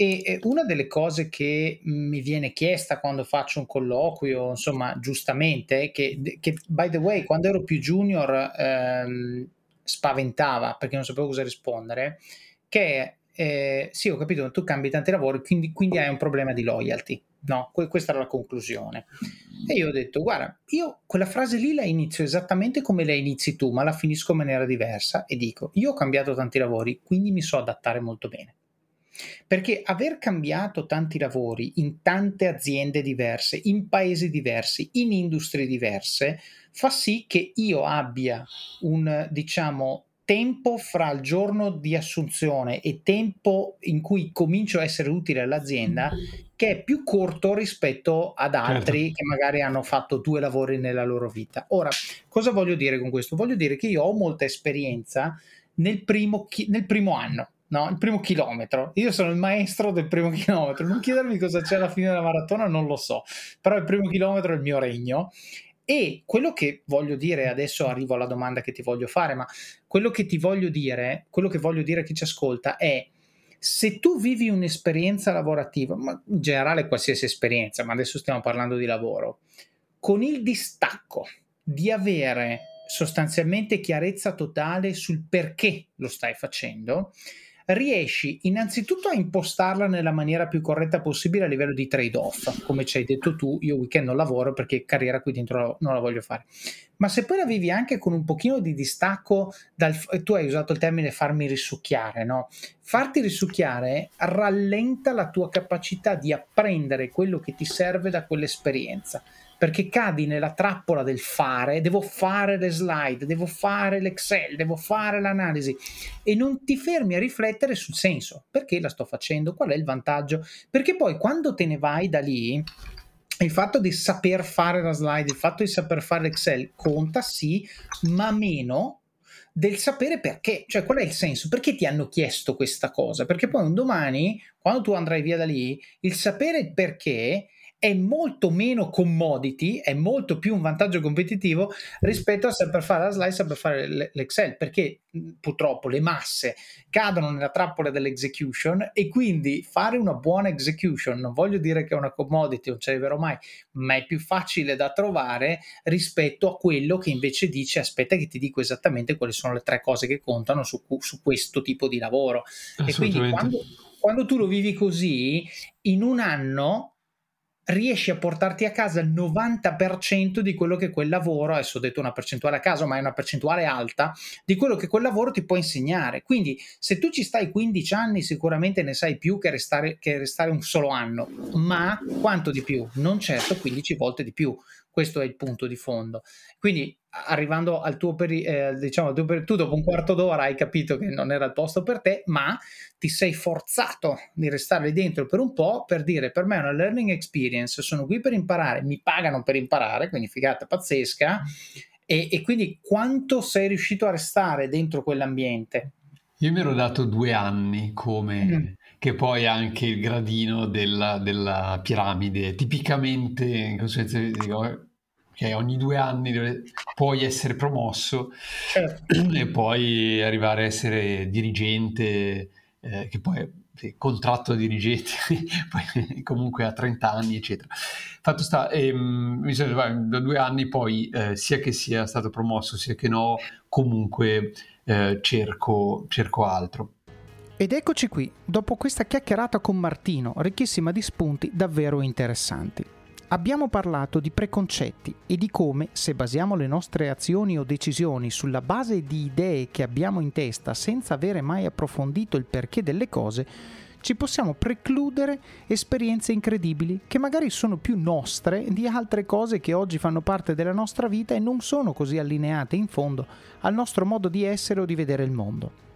E una delle cose che mi viene chiesta quando faccio un colloquio, insomma, giustamente, che, che by the way, quando ero più junior ehm, spaventava perché non sapevo cosa rispondere, che eh, sì, ho capito, tu cambi tanti lavori, quindi, quindi hai un problema di loyalty. No, questa era la conclusione. E io ho detto, guarda, io quella frase lì la inizio esattamente come la inizi tu, ma la finisco in maniera diversa e dico, io ho cambiato tanti lavori, quindi mi so adattare molto bene. Perché aver cambiato tanti lavori in tante aziende diverse, in paesi diversi, in industrie diverse, fa sì che io abbia un, diciamo, tempo fra il giorno di assunzione e tempo in cui comincio a essere utile all'azienda che è più corto rispetto ad altri certo. che magari hanno fatto due lavori nella loro vita. Ora, cosa voglio dire con questo? Voglio dire che io ho molta esperienza nel primo, nel primo anno no? Il primo chilometro. Io sono il maestro del primo chilometro. Non chiedermi cosa c'è alla fine della maratona, non lo so. Però il primo chilometro è il mio regno. E quello che voglio dire, adesso arrivo alla domanda che ti voglio fare, ma quello che ti voglio dire, quello che voglio dire a chi ci ascolta è se tu vivi un'esperienza lavorativa, ma in generale qualsiasi esperienza, ma adesso stiamo parlando di lavoro, con il distacco di avere sostanzialmente chiarezza totale sul perché lo stai facendo, riesci innanzitutto a impostarla nella maniera più corretta possibile a livello di trade-off, come ci hai detto tu, io weekend non lavoro perché carriera qui dentro non la voglio fare. Ma se poi la vivi anche con un pochino di distacco dal tu hai usato il termine farmi risucchiare, no? Farti risucchiare rallenta la tua capacità di apprendere quello che ti serve da quell'esperienza perché cadi nella trappola del fare, devo fare le slide, devo fare l'Excel, devo fare l'analisi e non ti fermi a riflettere sul senso, perché la sto facendo, qual è il vantaggio, perché poi quando te ne vai da lì il fatto di saper fare la slide, il fatto di saper fare l'Excel conta sì, ma meno del sapere perché, cioè qual è il senso, perché ti hanno chiesto questa cosa, perché poi un domani, quando tu andrai via da lì, il sapere perché è molto meno commodity, è molto più un vantaggio competitivo rispetto a saper fare la slide, saper fare l'Excel, perché purtroppo le masse cadono nella trappola dell'execution e quindi fare una buona execution, non voglio dire che è una commodity, non ce vero mai, ma è più facile da trovare rispetto a quello che invece dice aspetta che ti dico esattamente quali sono le tre cose che contano su, su questo tipo di lavoro. E quindi quando, quando tu lo vivi così, in un anno riesci a portarti a casa il 90% di quello che quel lavoro, adesso ho detto una percentuale a caso, ma è una percentuale alta, di quello che quel lavoro ti può insegnare. Quindi se tu ci stai 15 anni sicuramente ne sai più che restare, che restare un solo anno, ma quanto di più? Non certo 15 volte di più. Questo è il punto di fondo. Quindi arrivando al tuo periodo, eh, diciamo, tu dopo un quarto d'ora hai capito che non era il posto per te, ma ti sei forzato di restare lì dentro per un po' per dire per me è una learning experience, sono qui per imparare, mi pagano per imparare, quindi figata pazzesca, e, e quindi quanto sei riuscito a restare dentro quell'ambiente? Io mi ero dato due anni come... Mm. che poi anche il gradino della, della piramide, tipicamente che ogni due anni dove puoi essere promosso certo. e poi arrivare a essere dirigente, eh, che poi sì, contratto dirigente, poi comunque a 30 anni, eccetera. Fatto sta, ehm, mi sembra, da due anni poi, eh, sia che sia stato promosso, sia che no, comunque eh, cerco, cerco altro. Ed eccoci qui, dopo questa chiacchierata con Martino, ricchissima di spunti davvero interessanti. Abbiamo parlato di preconcetti e di come, se basiamo le nostre azioni o decisioni sulla base di idee che abbiamo in testa senza avere mai approfondito il perché delle cose, ci possiamo precludere esperienze incredibili che magari sono più nostre di altre cose che oggi fanno parte della nostra vita e non sono così allineate in fondo al nostro modo di essere o di vedere il mondo.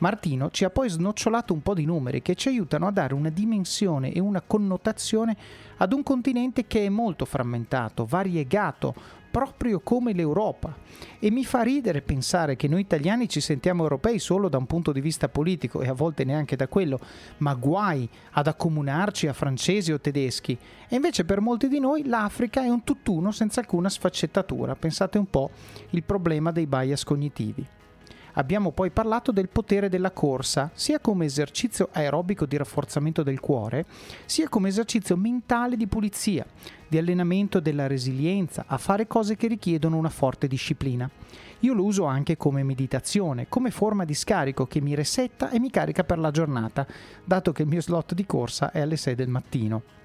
Martino ci ha poi snocciolato un po' di numeri che ci aiutano a dare una dimensione e una connotazione ad un continente che è molto frammentato, variegato, proprio come l'Europa. E mi fa ridere pensare che noi italiani ci sentiamo europei solo da un punto di vista politico e a volte neanche da quello, ma guai ad accomunarci a francesi o tedeschi. E invece per molti di noi l'Africa è un tutt'uno senza alcuna sfaccettatura. Pensate un po' il problema dei bias cognitivi. Abbiamo poi parlato del potere della corsa, sia come esercizio aerobico di rafforzamento del cuore, sia come esercizio mentale di pulizia, di allenamento della resilienza a fare cose che richiedono una forte disciplina. Io lo uso anche come meditazione, come forma di scarico che mi resetta e mi carica per la giornata, dato che il mio slot di corsa è alle 6 del mattino.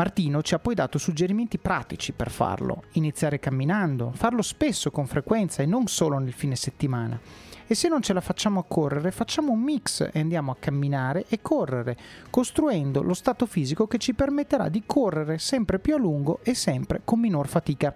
Martino ci ha poi dato suggerimenti pratici per farlo, iniziare camminando, farlo spesso con frequenza e non solo nel fine settimana. E se non ce la facciamo a correre, facciamo un mix e andiamo a camminare e correre, costruendo lo stato fisico che ci permetterà di correre sempre più a lungo e sempre con minor fatica.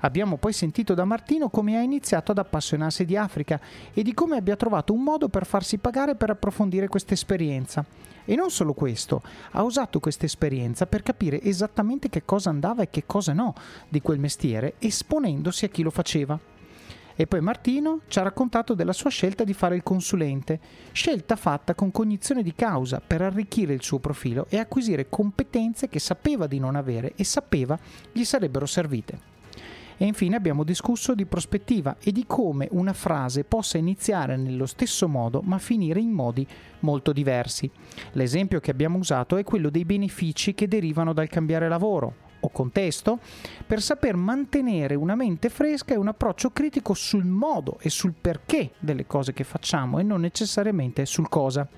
Abbiamo poi sentito da Martino come ha iniziato ad appassionarsi di Africa e di come abbia trovato un modo per farsi pagare per approfondire questa esperienza. E non solo questo, ha usato questa esperienza per capire esattamente che cosa andava e che cosa no di quel mestiere, esponendosi a chi lo faceva. E poi Martino ci ha raccontato della sua scelta di fare il consulente, scelta fatta con cognizione di causa per arricchire il suo profilo e acquisire competenze che sapeva di non avere e sapeva gli sarebbero servite. E infine abbiamo discusso di prospettiva e di come una frase possa iniziare nello stesso modo ma finire in modi molto diversi. L'esempio che abbiamo usato è quello dei benefici che derivano dal cambiare lavoro o contesto per saper mantenere una mente fresca e un approccio critico sul modo e sul perché delle cose che facciamo e non necessariamente sul cosa.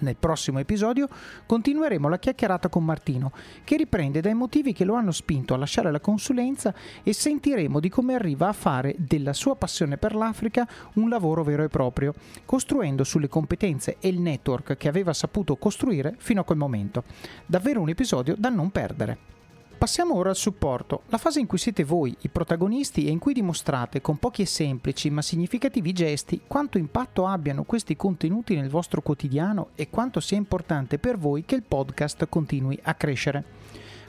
Nel prossimo episodio continueremo la chiacchierata con Martino, che riprende dai motivi che lo hanno spinto a lasciare la consulenza e sentiremo di come arriva a fare della sua passione per l'Africa un lavoro vero e proprio, costruendo sulle competenze e il network che aveva saputo costruire fino a quel momento. Davvero un episodio da non perdere. Passiamo ora al supporto, la fase in cui siete voi i protagonisti e in cui dimostrate con pochi e semplici ma significativi gesti quanto impatto abbiano questi contenuti nel vostro quotidiano e quanto sia importante per voi che il podcast continui a crescere.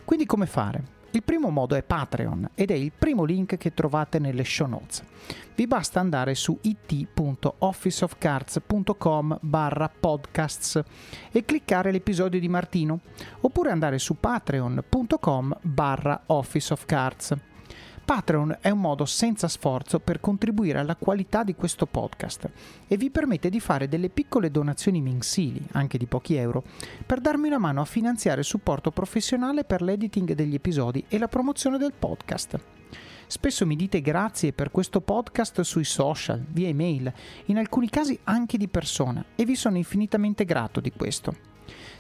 Quindi come fare? Il primo modo è Patreon ed è il primo link che trovate nelle show notes. Vi basta andare su it.officeofcards.com barra podcasts e cliccare l'episodio di Martino oppure andare su patreon.com barra officeofcards. Patreon è un modo senza sforzo per contribuire alla qualità di questo podcast e vi permette di fare delle piccole donazioni mensili, anche di pochi euro, per darmi una mano a finanziare supporto professionale per l'editing degli episodi e la promozione del podcast. Spesso mi dite grazie per questo podcast sui social, via email, in alcuni casi anche di persona e vi sono infinitamente grato di questo.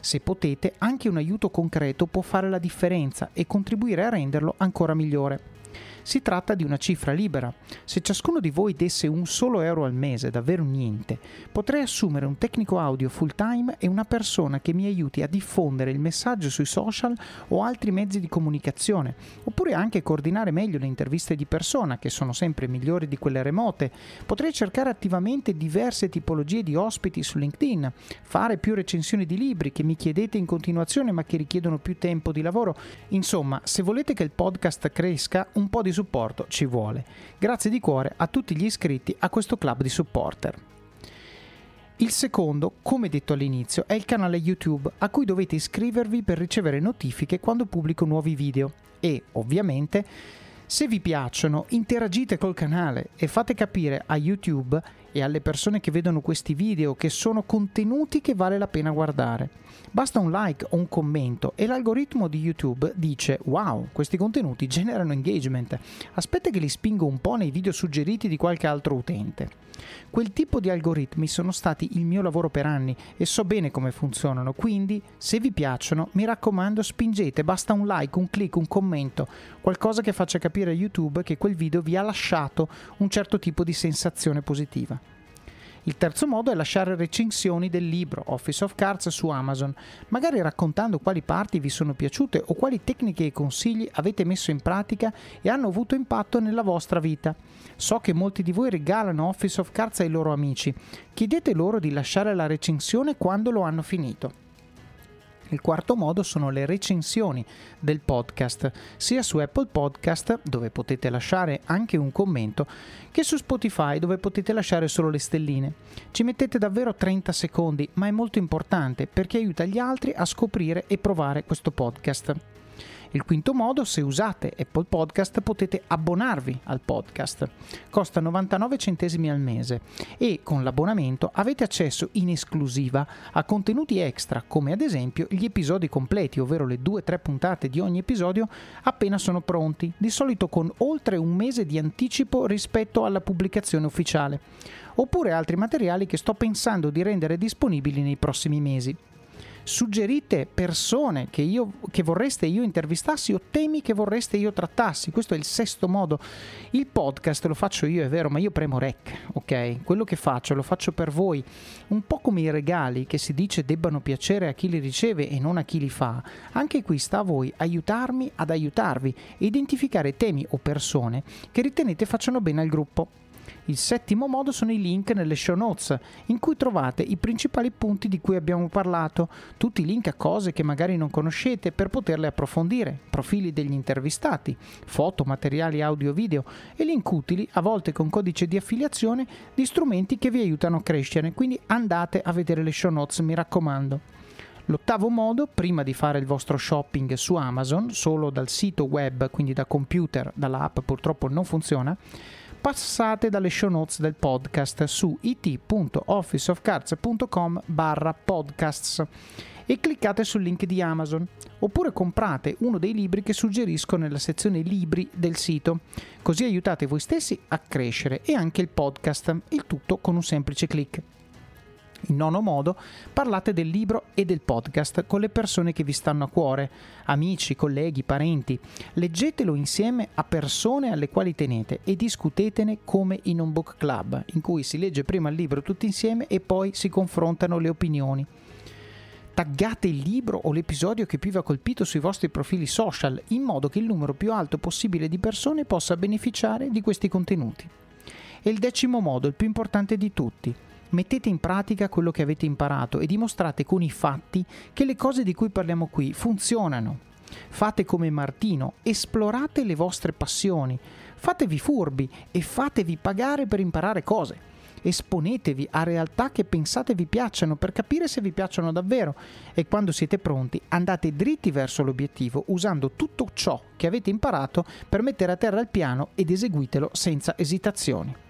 Se potete, anche un aiuto concreto può fare la differenza e contribuire a renderlo ancora migliore. Si tratta di una cifra libera. Se ciascuno di voi desse un solo euro al mese, davvero niente, potrei assumere un tecnico audio full time e una persona che mi aiuti a diffondere il messaggio sui social o altri mezzi di comunicazione, oppure anche coordinare meglio le interviste di persona, che sono sempre migliori di quelle remote. Potrei cercare attivamente diverse tipologie di ospiti su LinkedIn, fare più recensioni di libri che mi chiedete in continuazione ma che richiedono più tempo di lavoro. Insomma, se volete che il podcast cresca, un po' di di supporto ci vuole. Grazie di cuore a tutti gli iscritti a questo club di supporter. Il secondo, come detto all'inizio, è il canale YouTube a cui dovete iscrivervi per ricevere notifiche quando pubblico nuovi video e, ovviamente, se vi piacciono, interagite col canale e fate capire a YouTube e alle persone che vedono questi video che sono contenuti che vale la pena guardare. Basta un like o un commento e l'algoritmo di YouTube dice wow, questi contenuti generano engagement, aspetta che li spingo un po' nei video suggeriti di qualche altro utente. Quel tipo di algoritmi sono stati il mio lavoro per anni e so bene come funzionano, quindi se vi piacciono mi raccomando spingete, basta un like, un click, un commento, qualcosa che faccia capire a YouTube che quel video vi ha lasciato un certo tipo di sensazione positiva. Il terzo modo è lasciare recensioni del libro Office of Cards su Amazon, magari raccontando quali parti vi sono piaciute o quali tecniche e consigli avete messo in pratica e hanno avuto impatto nella vostra vita. So che molti di voi regalano Office of Cards ai loro amici. Chiedete loro di lasciare la recensione quando lo hanno finito. Il quarto modo sono le recensioni del podcast, sia su Apple Podcast, dove potete lasciare anche un commento, che su Spotify, dove potete lasciare solo le stelline. Ci mettete davvero 30 secondi, ma è molto importante perché aiuta gli altri a scoprire e provare questo podcast. Il quinto modo, se usate Apple Podcast potete abbonarvi al podcast. Costa 99 centesimi al mese e con l'abbonamento avete accesso in esclusiva a contenuti extra come ad esempio gli episodi completi, ovvero le 2-3 puntate di ogni episodio appena sono pronti, di solito con oltre un mese di anticipo rispetto alla pubblicazione ufficiale, oppure altri materiali che sto pensando di rendere disponibili nei prossimi mesi suggerite persone che, io, che vorreste io intervistassi o temi che vorreste io trattassi. Questo è il sesto modo. Il podcast lo faccio io, è vero, ma io premo rec, ok? Quello che faccio lo faccio per voi, un po' come i regali che si dice debbano piacere a chi li riceve e non a chi li fa. Anche qui sta a voi aiutarmi ad aiutarvi e identificare temi o persone che ritenete facciano bene al gruppo. Il settimo modo sono i link nelle show notes, in cui trovate i principali punti di cui abbiamo parlato, tutti i link a cose che magari non conoscete per poterle approfondire, profili degli intervistati, foto, materiali audio-video e link utili, a volte con codice di affiliazione, di strumenti che vi aiutano a crescere, quindi andate a vedere le show notes, mi raccomando. L'ottavo modo, prima di fare il vostro shopping su Amazon, solo dal sito web, quindi da computer, dalla app purtroppo non funziona, passate dalle show notes del podcast su it.officeofcards.com barra podcasts e cliccate sul link di Amazon oppure comprate uno dei libri che suggerisco nella sezione libri del sito così aiutate voi stessi a crescere e anche il podcast il tutto con un semplice clic in nono modo, parlate del libro e del podcast con le persone che vi stanno a cuore, amici, colleghi, parenti. Leggetelo insieme a persone alle quali tenete e discutetene come in un book club, in cui si legge prima il libro tutti insieme e poi si confrontano le opinioni. Taggate il libro o l'episodio che più vi ha colpito sui vostri profili social in modo che il numero più alto possibile di persone possa beneficiare di questi contenuti. E il decimo modo, il più importante di tutti, mettete in pratica quello che avete imparato e dimostrate con i fatti che le cose di cui parliamo qui funzionano. Fate come Martino, esplorate le vostre passioni, fatevi furbi e fatevi pagare per imparare cose. Esponetevi a realtà che pensate vi piacciono per capire se vi piacciono davvero e quando siete pronti andate dritti verso l'obiettivo usando tutto ciò che avete imparato per mettere a terra il piano ed eseguitelo senza esitazioni